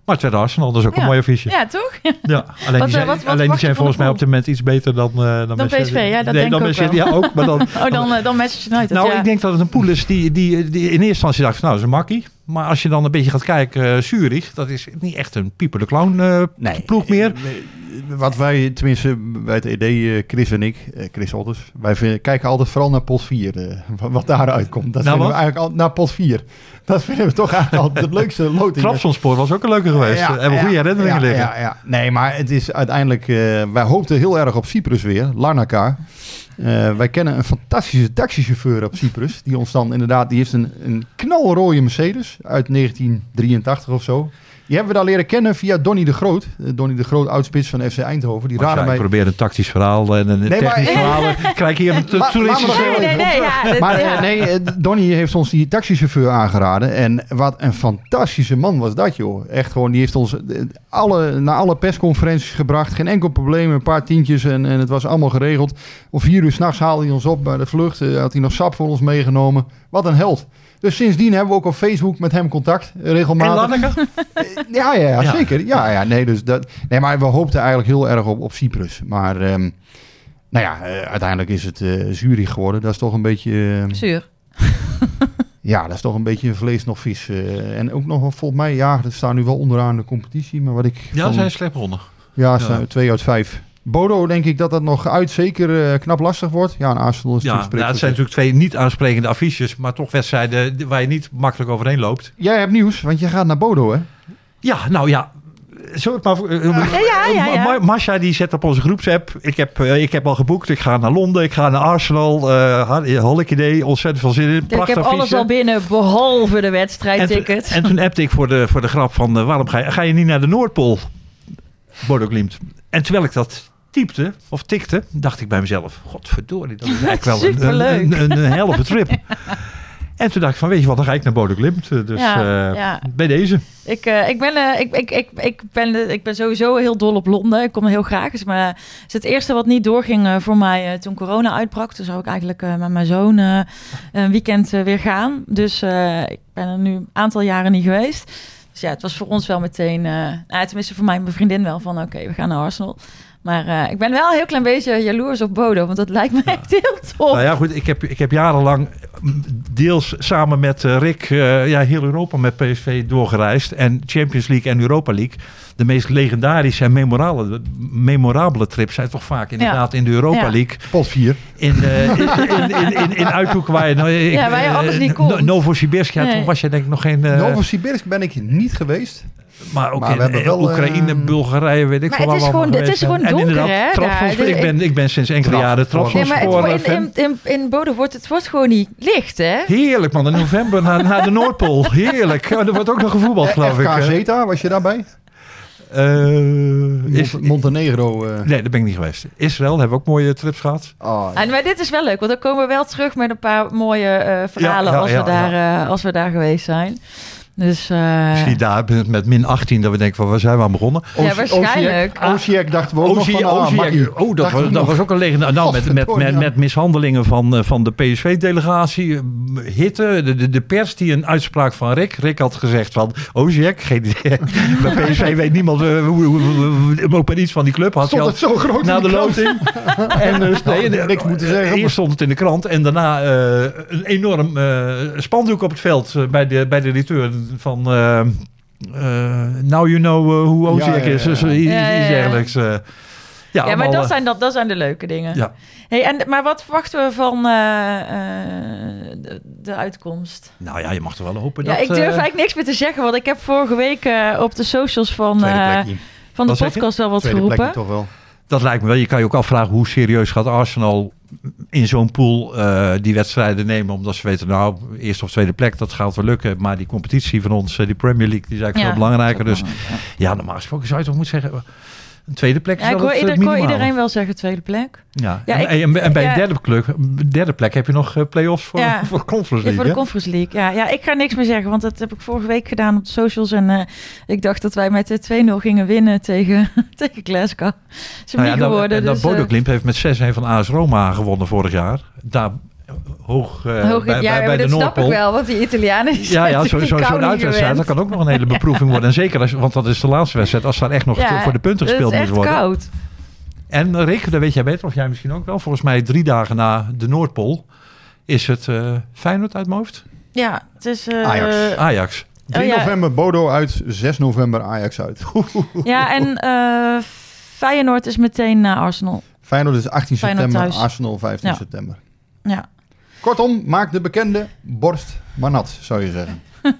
Speaker 6: Maar het werd Arsenal, dat is ook
Speaker 1: Ja.
Speaker 6: een mooi affiche.
Speaker 1: Ja, toch?
Speaker 6: Ja, alleen
Speaker 1: Wat,
Speaker 6: die
Speaker 1: eh,
Speaker 6: zijn,
Speaker 1: wat- wat
Speaker 6: alleen die zijn volgens
Speaker 1: de
Speaker 6: mij op dit moment iets beter dan, eh dan, Manchester-
Speaker 1: PSV, ja, dat
Speaker 6: nee,
Speaker 1: denk
Speaker 6: dan
Speaker 1: ik ook
Speaker 6: Manchester-
Speaker 1: wel.
Speaker 6: Ja, ook, maar dan...
Speaker 1: Oh, dan, eh, dan Manchester United.
Speaker 6: nou,
Speaker 1: ja.
Speaker 6: ik denk dat het een pool is die, die, die in eerste instantie dacht, van, nou, dat is een makkie. Maar als je dan een beetje gaat kijken, eh, Zurich, dat is niet echt een pieper de clown eh,
Speaker 2: Nee.
Speaker 6: ploeg meer.
Speaker 2: Eh, wat wij, tenminste bij het ED, eh, Chris en ik, eh, Chris Otters, wij vinden- kijken altijd vooral naar pot 4. eh, wat, daaruit komt. Dat
Speaker 6: Nou,
Speaker 2: vinden we eigenlijk al, naar pot 4. Dat vinden we toch eigenlijk altijd het leukste loting.
Speaker 6: Trapsonspoor was ook een leuke geweest.
Speaker 2: Ja,
Speaker 6: hebben we goede herinneringen
Speaker 2: ja,
Speaker 6: liggen.
Speaker 2: Ja, ja. Nee, maar het is uiteindelijk... wij hoopten heel erg op Cyprus weer, Larnaca. Wij kennen een fantastische taxichauffeur op Cyprus. Die ons dan inderdaad... Die heeft een, een knalrode Mercedes uit 1983 of zo. Die hebben we dan leren kennen via Donny de Groot. Eh, Donny de Groot, oudspits van FC Eindhoven. Die raden mij...
Speaker 6: probeert een tactisch verhaal en een
Speaker 2: Nee, maar-
Speaker 6: technisch verhaal. krijg je hier een toeristische...
Speaker 1: Nee, nee, nee. Ja,
Speaker 2: Maar
Speaker 1: ja.
Speaker 2: eh, nee, eh, Donny heeft ons die taxichauffeur aangeraden. En wat een fantastische man was dat, joh. Echt gewoon, die heeft ons eh, alle, naar alle persconferenties gebracht. Geen enkel probleem, een paar tientjes en, en het was allemaal geregeld. Om vier uur s'nachts haalde hij ons op bij de vlucht. eh, had hij nog sap voor ons meegenomen. Wat een held. Dus sindsdien hebben we ook op Facebook met hem contact, eh,
Speaker 6: In
Speaker 2: regelmatig.
Speaker 6: Larnaca?
Speaker 2: Ja, ja, ja,
Speaker 6: Ja.
Speaker 2: zeker. Ja, ja, nee, dus dat, nee, maar we hoopten eigenlijk heel erg op, op Cyprus. Maar ehm, nou ja, eh, uiteindelijk is het eh Zurich geworden. Dat is toch een beetje... eh,
Speaker 1: Zuur.
Speaker 2: ja, dat is toch een beetje vlees nog vis. eh, en ook nog wel volgens mij, ja, dat staan nu wel onderaan de competitie. Maar wat ik.
Speaker 6: Ja,
Speaker 2: van-
Speaker 6: zijn slecht begonnen.
Speaker 2: ja,
Speaker 6: ja.
Speaker 2: staan twee uit vijf. Bodo denk ik dat dat nog uit zeker eh, knap lastig wordt. Ja, en Arsenal is
Speaker 6: Ja,
Speaker 2: natuurlijk
Speaker 6: nou, het zijn natuurlijk twee niet aansprekende affiches, maar toch wedstrijden waar je niet makkelijk overheen loopt.
Speaker 2: Jij hebt nieuws, want je gaat naar Bodo, hè?
Speaker 6: Ja, nou ja. Zo, maar, eh,
Speaker 1: ja, ja, ja.
Speaker 6: Ma- Masha die zet op onze groepsapp. Ik heb, eh, ik heb al geboekt. Ik ga naar Londen. Ik ga naar Arsenal. eh Holiday. Ontzettend veel zin in.
Speaker 1: Ik
Speaker 6: Prachtig
Speaker 1: heb alles al binnen, behalve de
Speaker 6: En,
Speaker 1: wedstrijdtickets.
Speaker 6: en toen appte ik voor de, voor de grap van... waarom ga je, ga je niet naar de Noordpool? Bodo Glimt. En terwijl ik dat typte, of tikte, dacht ik bij mezelf... Godverdorie, dat is eigenlijk wel een, een, een, een helft trip. En toen dacht ik van, weet je wat, dan ga ik naar Bodo Glimt. Eh, Dus
Speaker 1: Ja,
Speaker 6: eh,
Speaker 1: ja.
Speaker 6: bij deze.
Speaker 1: Ik, eh, ik, ben, ik, ik, ik, ik, ben, ik ben sowieso heel dol op Londen. Ik kom er heel graag. Is, maar het is het eerste wat niet doorging voor mij toen corona uitbrak. Toen zou ik eigenlijk met mijn zoon een weekend weer gaan. Dus ik ben er nu een aantal jaren niet geweest. Dus ja, het was voor ons wel meteen... nou, tenminste voor mij en mijn vriendin wel van... oké, we gaan naar Arsenal. Maar eh, ik ben wel een heel klein beetje jaloers op Bodo. Want dat lijkt me echt heel tof.
Speaker 6: Nou ja, goed, ik heb, ik heb jarenlang deels samen met eh, Rick eh, ja, heel Europa met PSV doorgereisd. En Champions League en Europa League. De meest legendarische en memorabele, memorabele trips zijn toch vaak inderdaad in de Europa
Speaker 1: Ja.
Speaker 6: League.
Speaker 2: Pot 4.
Speaker 6: In, eh, in, in, in, in, uithoeken waar je, nou, ik,
Speaker 1: Ja, waar je anders niet komt.
Speaker 6: Novosibirsk, ja,
Speaker 1: Nee.
Speaker 6: toen was je denk ik nog geen... eh,
Speaker 2: Novosibirsk ben ik niet geweest.
Speaker 6: Maar ook
Speaker 2: Maar we
Speaker 6: in
Speaker 2: hebben
Speaker 6: eh,
Speaker 2: wel,
Speaker 6: Oekraïne,
Speaker 2: eh,
Speaker 6: Bulgarije, weet ik
Speaker 1: Maar
Speaker 6: veel
Speaker 1: het is gewoon- het is gewoon
Speaker 6: En
Speaker 1: donker,
Speaker 6: inderdaad,
Speaker 1: hè. Dus
Speaker 6: ik, ben, ik ben sinds enkele jaren
Speaker 1: Nee,
Speaker 6: Trabzonspor fan.
Speaker 1: in, in, in, Bodo wordt het wordt gewoon niet licht, hè?
Speaker 6: Heerlijk man, in november naar, naar de Noordpool. Heerlijk. Ja, er wordt ook nog gevoetbald geloof ik.
Speaker 2: FK. Zeta, was je daarbij?
Speaker 6: Eh, is,
Speaker 2: Mont- Montenegro. eh.
Speaker 6: nee, daar ben ik niet geweest. Israël hebben we ook mooie trips gehad.
Speaker 2: Ah,
Speaker 1: En, maar dit is wel leuk, want dan komen we wel terug met een paar mooie eh, verhalen
Speaker 6: Ja, ja,
Speaker 1: als,
Speaker 6: ja,
Speaker 1: we daar, eh, als we daar geweest zijn. Dus eh,
Speaker 6: Zie daar met- min 18 dat we denken van waar zijn we aan begonnen?
Speaker 1: ja, waarschijnlijk.
Speaker 2: Osijek dachten we ook nog
Speaker 6: Ozie-
Speaker 2: van, ah,
Speaker 6: Oziek. oh, dat, was, dat
Speaker 2: nog.
Speaker 6: was ook een legende. Nou, met, met, met, met mishandelingen van, eh, van de PSV-delegatie. eh, Hitte, de, de, de pers die een uitspraak van Rick. Rick had gezegd van Oziek, geen idee. Bij PSV weet niemand hoe, ook maar iets van die club. Had
Speaker 2: Stond het zo groot
Speaker 6: na de loting. en dus, nee,
Speaker 2: had niks moeten zeggen,
Speaker 6: Eerst stond het in de krant en daarna eh, een enorm eh, spandoek op het veld bij, de, bij de return van... eh, eh, now you know eh, hoe
Speaker 2: ja,
Speaker 6: is.
Speaker 2: ja.
Speaker 6: Dus, eh, iets
Speaker 1: Ja, ja, ja.
Speaker 6: dergelijks. ja,
Speaker 1: ja, maar dat zijn, dat, dat zijn de leuke dingen.
Speaker 6: ja.
Speaker 1: Hey, en, maar wat verwachten we van eh, eh, de, de uitkomst?
Speaker 6: Nou ja, je mag er wel hopen
Speaker 1: ja,
Speaker 6: dat...
Speaker 1: ik durf eigenlijk niks meer te zeggen, want ik heb vorige week eh, op de socials van, eh, van de podcast wel wat
Speaker 2: Tweede
Speaker 1: geroepen.
Speaker 2: toch wel.
Speaker 6: Dat lijkt me wel. Je kan je ook afvragen hoe serieus gaat Arsenal in zo'n pool eh, die wedstrijden nemen. Omdat ze weten, nou, eerste of tweede plek, dat gaat wel lukken. Maar die competitie van ons, eh, die Premier League, die is eigenlijk
Speaker 1: Ja.
Speaker 6: veel belangrijker. Dus ja, normaal gesproken zou je toch moeten zeggen... Een tweede plek is
Speaker 1: Ja, ik
Speaker 6: wel
Speaker 1: hoor,
Speaker 6: het
Speaker 1: ieder,
Speaker 6: eh,
Speaker 1: ik hoor
Speaker 6: minimale.
Speaker 1: iedereen wel zeggen tweede plek.
Speaker 6: Ja.
Speaker 1: Ja,
Speaker 6: en,
Speaker 1: ik-
Speaker 6: en, en bij
Speaker 1: ja.
Speaker 6: een derde plek, derde plek heb je nog eh, play-offs voor,
Speaker 1: Ja.
Speaker 6: voor Conference
Speaker 1: Ja,
Speaker 6: League.
Speaker 1: voor de
Speaker 6: hè?
Speaker 1: Conference League. Ja, ja, ik ga niks meer zeggen, want dat heb ik vorige week gedaan op de socials. En eh, ik dacht dat wij met de 2-0 gingen winnen tegen, tegen Glasgow. Hem
Speaker 6: Nou ja,
Speaker 1: geworden.
Speaker 6: en dat
Speaker 1: dus,
Speaker 6: Bodo heeft met 6-1 van AS Roma gewonnen vorig jaar. Daar hoog, eh,
Speaker 1: hoog,
Speaker 6: bij,
Speaker 1: ja,
Speaker 6: bij, de
Speaker 1: dat snap ik
Speaker 6: Noordpool.
Speaker 1: wel, want die Italianen
Speaker 6: Ja, ja zo, zo, zo'n
Speaker 1: kou niet
Speaker 6: uitwedstrijd, dat kan ook nog een hele beproeving worden. En zeker, als, want dat is de laatste wedstrijd, als daar echt nog
Speaker 1: Ja,
Speaker 6: voor de punten gespeeld
Speaker 1: Het
Speaker 6: moet
Speaker 1: is echt
Speaker 6: worden.
Speaker 1: koud.
Speaker 6: En Rick, dat weet jij beter, of jij misschien ook wel. Volgens mij drie dagen na de Noordpool is het eh Feyenoord uit mijn hoofd.
Speaker 1: Ja, het is... eh,
Speaker 2: Ajax.
Speaker 6: Ajax.
Speaker 2: 3
Speaker 1: Oh, ja.
Speaker 2: november Bodo uit, 6 november Ajax uit.
Speaker 1: Ja, en eh Feyenoord is meteen naar Arsenal.
Speaker 2: Feyenoord is 18
Speaker 1: Feyenoord
Speaker 2: september,
Speaker 1: thuis.
Speaker 2: Arsenal 15
Speaker 1: Ja.
Speaker 2: september.
Speaker 1: Ja.
Speaker 2: Kortom, maak de bekende borst maar nat, zou je zeggen.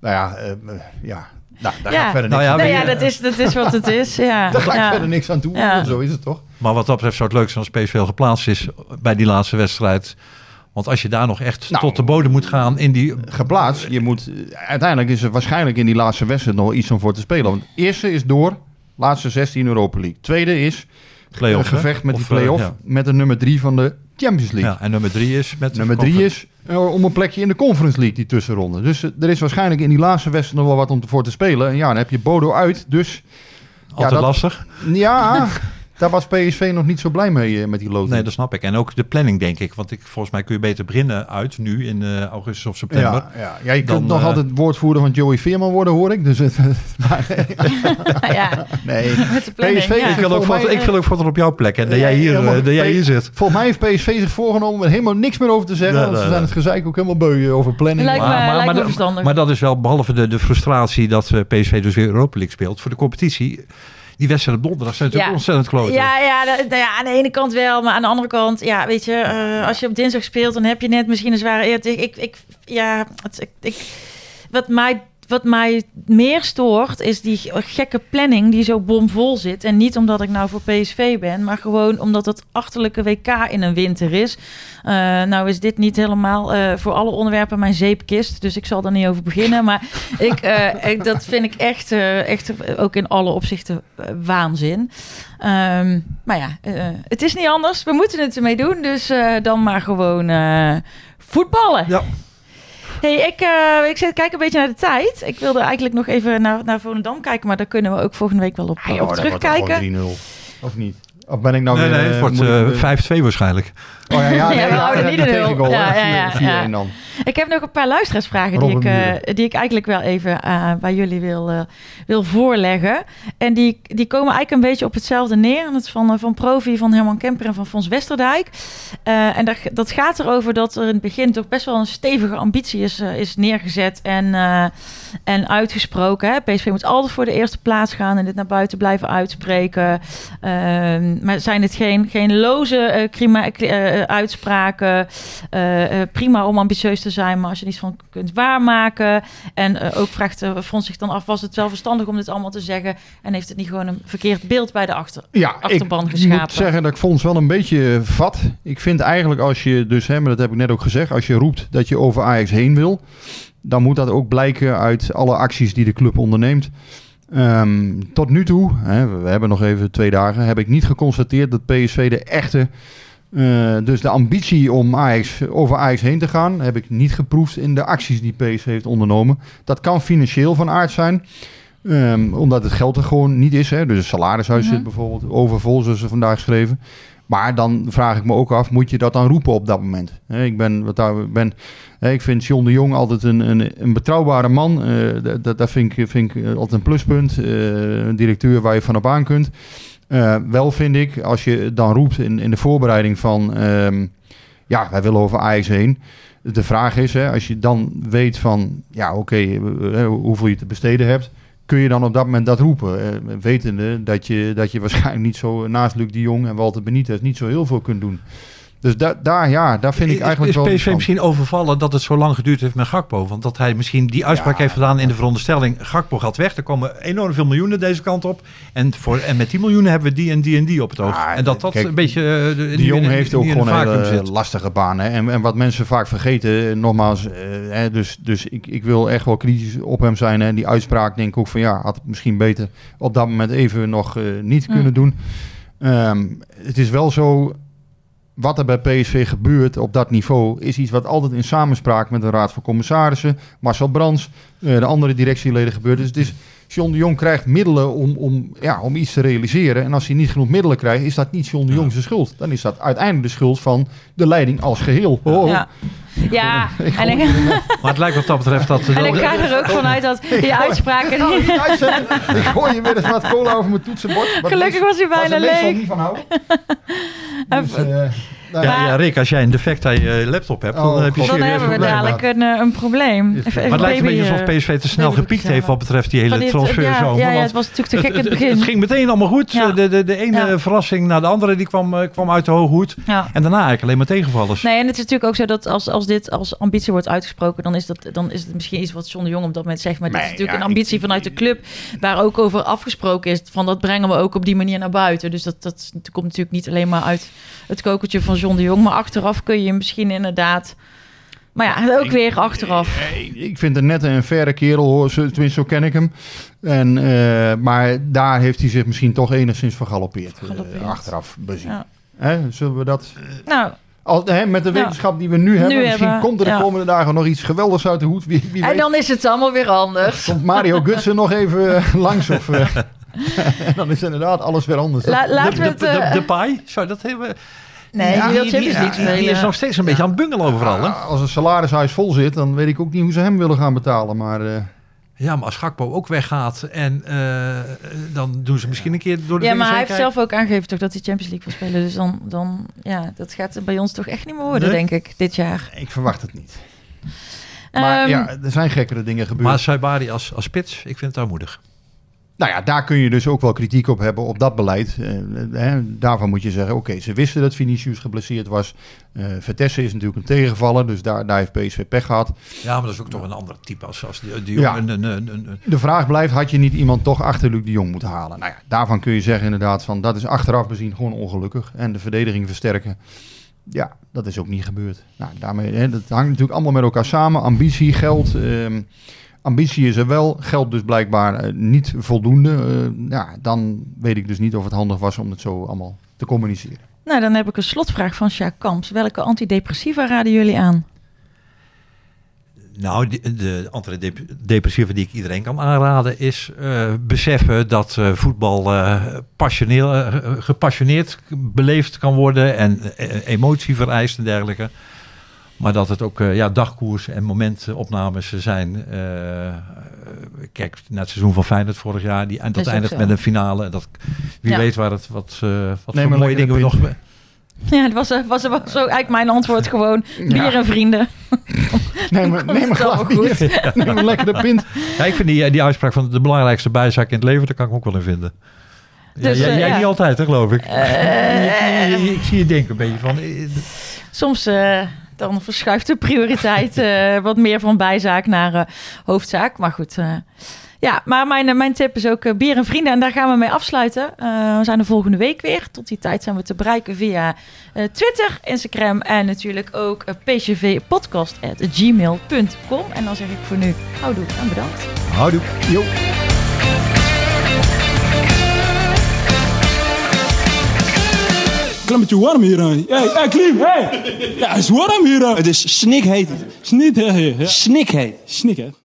Speaker 2: nou ja, eh, eh, ja. Nou, daar ga
Speaker 1: Ja.
Speaker 2: ik verder
Speaker 6: Nou
Speaker 2: niks
Speaker 6: ja,
Speaker 2: aan
Speaker 1: Nou ja,
Speaker 6: je-
Speaker 1: dat is, dat is wat het is. Ja.
Speaker 2: Daar ga ik
Speaker 1: Ja.
Speaker 2: verder niks aan toe.
Speaker 1: Ja.
Speaker 2: Zo is het toch?
Speaker 6: Maar wat dat betreft zou het leuk zijn als PSV geplaatst is bij die laatste wedstrijd. Want als je daar nog echt
Speaker 2: Nou.
Speaker 6: tot de bodem moet gaan in die...
Speaker 2: Geplaatst. Je moet, uiteindelijk is er waarschijnlijk in die laatste wedstrijd nog iets om voor te spelen. Want eerste is door. Laatste 16 Europa League. Tweede is
Speaker 6: Play-off,
Speaker 2: een gevecht met
Speaker 6: Of,
Speaker 2: die play-off.
Speaker 6: eh, ja.
Speaker 2: Met de nummer drie van de Champions League.
Speaker 6: Ja, en nummer drie is met...
Speaker 2: Nummer drie is eh, om een plekje in de Conference League, die tussenronde. Dus eh, er is waarschijnlijk in die laatste wedstrijd nog wel wat om te- voor te spelen. En ja, dan heb je Bodo uit. Dus
Speaker 6: Altijd
Speaker 2: dat-
Speaker 6: lastig.
Speaker 2: ja, daar was PSV nog niet zo blij mee eh, met die loting.
Speaker 6: Nee, dat snap ik. En ook de planning, denk ik. Want ik, volgens mij kun je beter beginnen uit nu in eh, augustus of september.
Speaker 2: ja, ja. ja, je
Speaker 6: Dan,
Speaker 2: kunt nog
Speaker 6: eh,
Speaker 2: altijd woordvoerder van Joey Veerman worden, hoor ik. Dus het, maar,
Speaker 1: ja,
Speaker 2: nee.
Speaker 1: met de planning.
Speaker 2: PSV
Speaker 1: ja.
Speaker 6: Ik wil, ook voor,
Speaker 2: mij,
Speaker 6: ik wil ook voor op jouw plek. En dat
Speaker 2: Ja,
Speaker 6: jij hier,
Speaker 2: helemaal-
Speaker 6: eh, dat jij hier zit.
Speaker 2: Volgens mij heeft PSV zich voorgenomen om er helemaal niks meer over te zeggen. Want ze zijn het gezeik ook helemaal beu over planning.
Speaker 1: Lijkt me- lijkt me
Speaker 6: dat-
Speaker 1: verstandig.
Speaker 6: maar dat is wel, behalve de, de frustratie dat PSV dus weer Europa League speelt. Voor de competitie, die wedstrijd op donderdag zijn natuurlijk
Speaker 1: Ja.
Speaker 6: ontzettend kloten.
Speaker 1: Ja, ja, dat- nou ja, aan de ene kant wel, maar aan de andere kant, ja, weet je, eh, als je op dinsdag speelt, dan heb je net misschien een zware. Ik, ik, ik ja, het, ik, ik, wat mij. Wat mij meer stoort, is die gekke planning die zo bomvol zit. En niet omdat ik nou voor PSV ben, maar gewoon omdat het achterlijke WK in een winter is. Eh, nou is dit niet helemaal eh, voor alle onderwerpen mijn zeepkist, dus ik zal daar niet over beginnen. Maar ik, eh, ik, dat vind ik echt, eh, echt ook in alle opzichten waanzin. Ehm, maar ja, eh, het is niet anders. We moeten het ermee doen, dus eh, dan maar gewoon eh, voetballen.
Speaker 6: Ja.
Speaker 1: Hey, ik, eh, ik zit kijk een beetje naar de tijd. Ik wilde eigenlijk nog even naar, naar Volendam kijken, maar daar kunnen we ook volgende week wel op,
Speaker 2: Ah, joh,
Speaker 1: op
Speaker 2: wordt
Speaker 1: terugkijken.
Speaker 2: gewoon 3-0. Of niet? Of ben ik nou
Speaker 6: nee,
Speaker 2: weer...
Speaker 6: nee,
Speaker 2: eh,
Speaker 6: het wordt
Speaker 2: moet ik,
Speaker 6: eh,
Speaker 2: eh,
Speaker 6: 5-2 waarschijnlijk.
Speaker 2: Oh ja, ja,
Speaker 1: Ja,
Speaker 2: nee,
Speaker 1: we houden
Speaker 2: ja,
Speaker 1: niet de nul.
Speaker 2: tegengoal,
Speaker 1: Ja,
Speaker 2: hè,
Speaker 1: ja, ja,
Speaker 2: 4-1
Speaker 1: ja.
Speaker 2: dan.
Speaker 1: Ik heb nog een paar luisteraarsvragen die ik, eh, die ik eigenlijk wel even eh, bij jullie wil, eh, wil voorleggen. En die, die komen eigenlijk een beetje op hetzelfde neer. En dat is van, van Provi, van Herman Kemper en van Fons Westerdijk. En dat, dat gaat erover dat er in het begin toch best wel een stevige ambitie is, is neergezet en, en uitgesproken. Hè? PSV moet altijd voor de eerste plaats gaan en dit naar buiten blijven uitspreken. Ehm, maar zijn het geen, geen loze uitspraken? Prima om ambitieus te zijn, maar als je niets van kunt waarmaken. En eh, ook vraagt uh, Frans zich dan af, was het wel verstandig om dit allemaal te zeggen? En heeft het niet gewoon een verkeerd beeld bij de achter,
Speaker 2: Ja,
Speaker 1: achterban
Speaker 2: ik
Speaker 1: geschapen?
Speaker 2: moet zeggen dat ik vond het wel een beetje vat. Ik vind eigenlijk als je dus, hè, maar dat heb ik net ook gezegd, als je roept dat je over Ajax heen wil, dan moet dat ook blijken uit alle acties die de club onderneemt. Ehm, tot nu toe, hè, we hebben nog even twee dagen, heb ik niet geconstateerd dat PSV de echte, eh, dus de ambitie om Ajax, over Ajax heen te gaan, heb ik niet geproefd in de acties die PSV heeft ondernomen. Dat kan financieel van aard zijn. Ehm, omdat het geld er gewoon niet is. Hè? Dus het salarishuis
Speaker 1: Mhm.
Speaker 2: zit bijvoorbeeld overvol, zoals ze vandaag schreven. Maar dan vraag ik me ook af, moet je dat dan roepen op dat moment? Ik, ben, wat daar, ben, ik vind John de Jong altijd een, een, een betrouwbare man. Eh, dat- dat, dat vind ik, vind ik altijd een pluspunt. Eh, een directeur waar je van op aan kunt. Eh, wel vind ik, als je dan roept in, in de voorbereiding van... ehm, ja, wij willen over Ajax heen. De vraag is, hè, als je dan weet van... Ja, oké, eh, eh, hoeveel je te besteden hebt kun je dan op dat moment dat roepen? Wetende dat je, dat je waarschijnlijk niet zo naast Luc de Jong en Walter Benitez niet zo heel veel kunt doen. Dus da, daar, ja, daar vind ik
Speaker 6: Is-
Speaker 2: eigenlijk
Speaker 6: is
Speaker 2: wel... iets
Speaker 6: PSV misschien overvallen dat het zo lang geduurd heeft met Gakpo? Want dat hij misschien die uitspraak
Speaker 2: Ja.
Speaker 6: heeft gedaan in de veronderstelling... Gakpo gaat weg, er komen enorm veel miljoenen deze kant op. En, voor, en met die miljoenen hebben we die en die en die op het oog. En dat dat
Speaker 2: kijk,
Speaker 6: een beetje... eh, de-
Speaker 2: Die Jong
Speaker 6: in-
Speaker 2: heeft ook gewoon een hele
Speaker 6: zit.
Speaker 2: lastige baan. Hè? En, en wat mensen vaak vergeten, eh, nogmaals, eh, hè, dus, dus ik, ik wil echt wel kritisch op hem zijn. Hè? Die uitspraak denk ik ook van ja, had het misschien beter op dat moment even nog niet
Speaker 1: Mm.
Speaker 2: kunnen doen. Ehm, het is wel zo, wat er bij PSV gebeurt op dat niveau, is iets wat altijd in samenspraak met de Raad van Commissarissen, Marcel Brands, eh, de andere directieleden gebeurt. Dus het is, John de Jong krijgt middelen om, om, ja, om iets te realiseren. En als hij niet genoeg middelen krijgt, is dat niet John de Jong zijn schuld. Dan is dat uiteindelijk de schuld van de leiding als geheel. Oh,
Speaker 1: Ja, ja.
Speaker 2: ik
Speaker 1: en ik,
Speaker 6: Maar het lijkt wat dat betreft dat...
Speaker 1: en ik ga er ook vanuit dat die uitspraken...
Speaker 2: Nou, niet ik gooi je weer eens wat cola over mijn toetsenbord. Wat
Speaker 1: Gelukkig was hij bijna leeg.
Speaker 2: niet van houden. Dus, eh, Nou,
Speaker 6: Ja,
Speaker 1: Maar-
Speaker 6: ja, Rick, als jij een defect aan je laptop hebt, dan
Speaker 2: Oh,
Speaker 6: heb je.
Speaker 1: Dan hebben we dadelijk een, eh, een probleem. Even,
Speaker 2: Maar
Speaker 1: even
Speaker 6: Maar het lijkt een beetje alsof
Speaker 1: eh,
Speaker 6: PSV te snel gepiekt heeft wat betreft die hele
Speaker 1: dit-
Speaker 6: transferzomer.
Speaker 1: Ja, ja, het was natuurlijk te gek in het
Speaker 6: het,
Speaker 1: begin.
Speaker 6: het ging meteen allemaal goed.
Speaker 1: Ja.
Speaker 6: De, de, de ene
Speaker 1: Ja.
Speaker 6: verrassing na de andere die kwam, eh, kwam uit de hoge hoed.
Speaker 1: ja.
Speaker 6: En daarna eigenlijk alleen maar tegenvallers.
Speaker 1: Nee, en het is natuurlijk ook zo dat als, als dit als ambitie wordt uitgesproken, dan is, dat, dan is het misschien iets wat John de Jong op dat moment zegt. Maar dit is natuurlijk
Speaker 2: ja,
Speaker 1: een ambitie vanuit de club, waar ook over afgesproken is. Van dat brengen we ook op die manier naar buiten. Dus dat, dat komt natuurlijk niet alleen maar uit het kokertje van John de Jong. Maar achteraf kun je misschien inderdaad. Maar ja, ook weer achteraf.
Speaker 2: Ik- Ik vind het net een verre kerel, hoor. Tenminste zo ken ik hem. En, eh, maar daar heeft hij zich misschien toch enigszins vergalopeerd. eh,
Speaker 1: Vergalopeerd.
Speaker 2: achteraf bezien.
Speaker 1: Ja.
Speaker 2: Hè, zullen we dat...
Speaker 1: Nou,
Speaker 2: Al, hè, met de
Speaker 1: Ja.
Speaker 2: wetenschap die we nu hebben,
Speaker 1: Nu
Speaker 2: misschien
Speaker 1: hebben,
Speaker 2: komt er de
Speaker 1: ja.
Speaker 2: komende dagen nog iets geweldigs uit de hoed. Wie, wie
Speaker 1: en
Speaker 2: weet
Speaker 1: dan is het allemaal weer anders.
Speaker 2: komt Mario Gutsen nog even eh, langs. Of, eh, en dan is inderdaad alles weer anders.
Speaker 1: La-
Speaker 6: de,
Speaker 1: laten we
Speaker 6: de,
Speaker 1: het.
Speaker 6: de,
Speaker 1: eh,
Speaker 6: de paai, zou dat hebben?
Speaker 1: Nee,
Speaker 2: Ja,
Speaker 1: die wil
Speaker 2: die-
Speaker 1: Champions
Speaker 2: die-
Speaker 1: League
Speaker 2: ja,
Speaker 1: spelen.
Speaker 6: Die is nog steeds een beetje aan het bungelen overal. Hè?
Speaker 2: Als een salarishuis vol zit, dan weet ik ook niet hoe ze hem willen gaan betalen. Maar eh,
Speaker 6: Ja, maar als Gakpo ook weggaat en eh, dan doen ze misschien een keer door de
Speaker 1: Ja, maar hij heeft zelf ook aangegeven toch dat hij Champions League wil spelen. Dus dan, dan ja, dat gaat bij ons toch echt niet meer worden,
Speaker 6: Nee?
Speaker 1: denk ik, dit jaar.
Speaker 2: ik verwacht het niet. Maar
Speaker 1: Ehm,
Speaker 2: ja, er zijn gekkere dingen gebeurd.
Speaker 6: Maar Saibari als, als spits, ik vind het armoedig.
Speaker 2: Nou ja, daar kun je dus ook wel kritiek op hebben, op dat beleid. Eh, hè, daarvan moet je zeggen, oké, ze wisten dat Vinicius geblesseerd was. Eh Vertessen is natuurlijk een tegenvaller, dus daar, daar heeft PSV pech gehad.
Speaker 6: Ja, maar dat is ook toch een ander type als, als die, die
Speaker 2: Ja.
Speaker 6: jongen. Een, een, een, een-
Speaker 2: De vraag blijft, had je niet iemand toch achter Luc de Jong moeten halen? Nou ja, daarvan kun je zeggen inderdaad van, dat is achteraf bezien gewoon ongelukkig. En de verdediging versterken. Ja, dat is ook niet gebeurd. Nou, daarmee, hè, dat hangt natuurlijk allemaal met elkaar samen. Ambitie, geld. ehm, ambitie is er wel, geld dus blijkbaar eh, niet voldoende. Eh, ja, dan weet ik dus niet of het handig was om het zo allemaal te communiceren.
Speaker 1: Nou, dan heb ik een slotvraag van Sjaak Kamps. Welke antidepressiva raden jullie aan?
Speaker 6: Nou, de, de antidepressiva die ik iedereen kan aanraden is eh, beseffen dat eh, voetbal eh, passioneel, gepassioneerd beleefd kan worden en emotie vereist en dergelijke. Maar dat het ook eh, ja, dagkoers en momentopnames zijn. Eh, eh, kijk naar het seizoen van Feyenoord vorig jaar. Die, en dat
Speaker 1: ook
Speaker 6: eindigt met een finale. Dat, wie
Speaker 1: Ja.
Speaker 6: weet waar het, wat, eh, wat voor mooie dingen we nog...
Speaker 1: Ja, dat was, eh, was, was zo eigenlijk mijn antwoord gewoon. Bier
Speaker 2: Ja.
Speaker 1: en vrienden.
Speaker 2: Neem,
Speaker 1: komt
Speaker 2: neem glas
Speaker 1: allemaal goed.
Speaker 2: neem een lekkere pint.
Speaker 6: Ja, ik vind die, die uitspraak van de belangrijkste bijzaak in het leven, daar kan ik ook wel in vinden. Ja,
Speaker 1: Dus,
Speaker 6: jij
Speaker 1: eh,
Speaker 6: jij
Speaker 1: ja.
Speaker 6: niet altijd, hè, geloof ik.
Speaker 1: Eh,
Speaker 6: ik, zie- ik zie je denken een beetje van...
Speaker 1: Soms eh, dan verschuift de prioriteit eh, wat meer van bijzaak naar eh, hoofdzaak. Maar goed, eh, ja, maar mijn, mijn tip is ook bier en vrienden. En daar gaan we mee afsluiten. We zijn de volgende week weer. Tot die tijd zijn we te bereiken via Twitter, Instagram en natuurlijk ook pcvpodcast.gmail.com. En dan zeg ik voor nu houdoe en bedankt.
Speaker 6: Houdoe.
Speaker 2: Jo.
Speaker 7: Klimmetje warm hier aan. Hey, hey, Klim, hey! Ja, het is warm hier aan. Het is snikheet. Snikheet. Snikheet. Snikheet.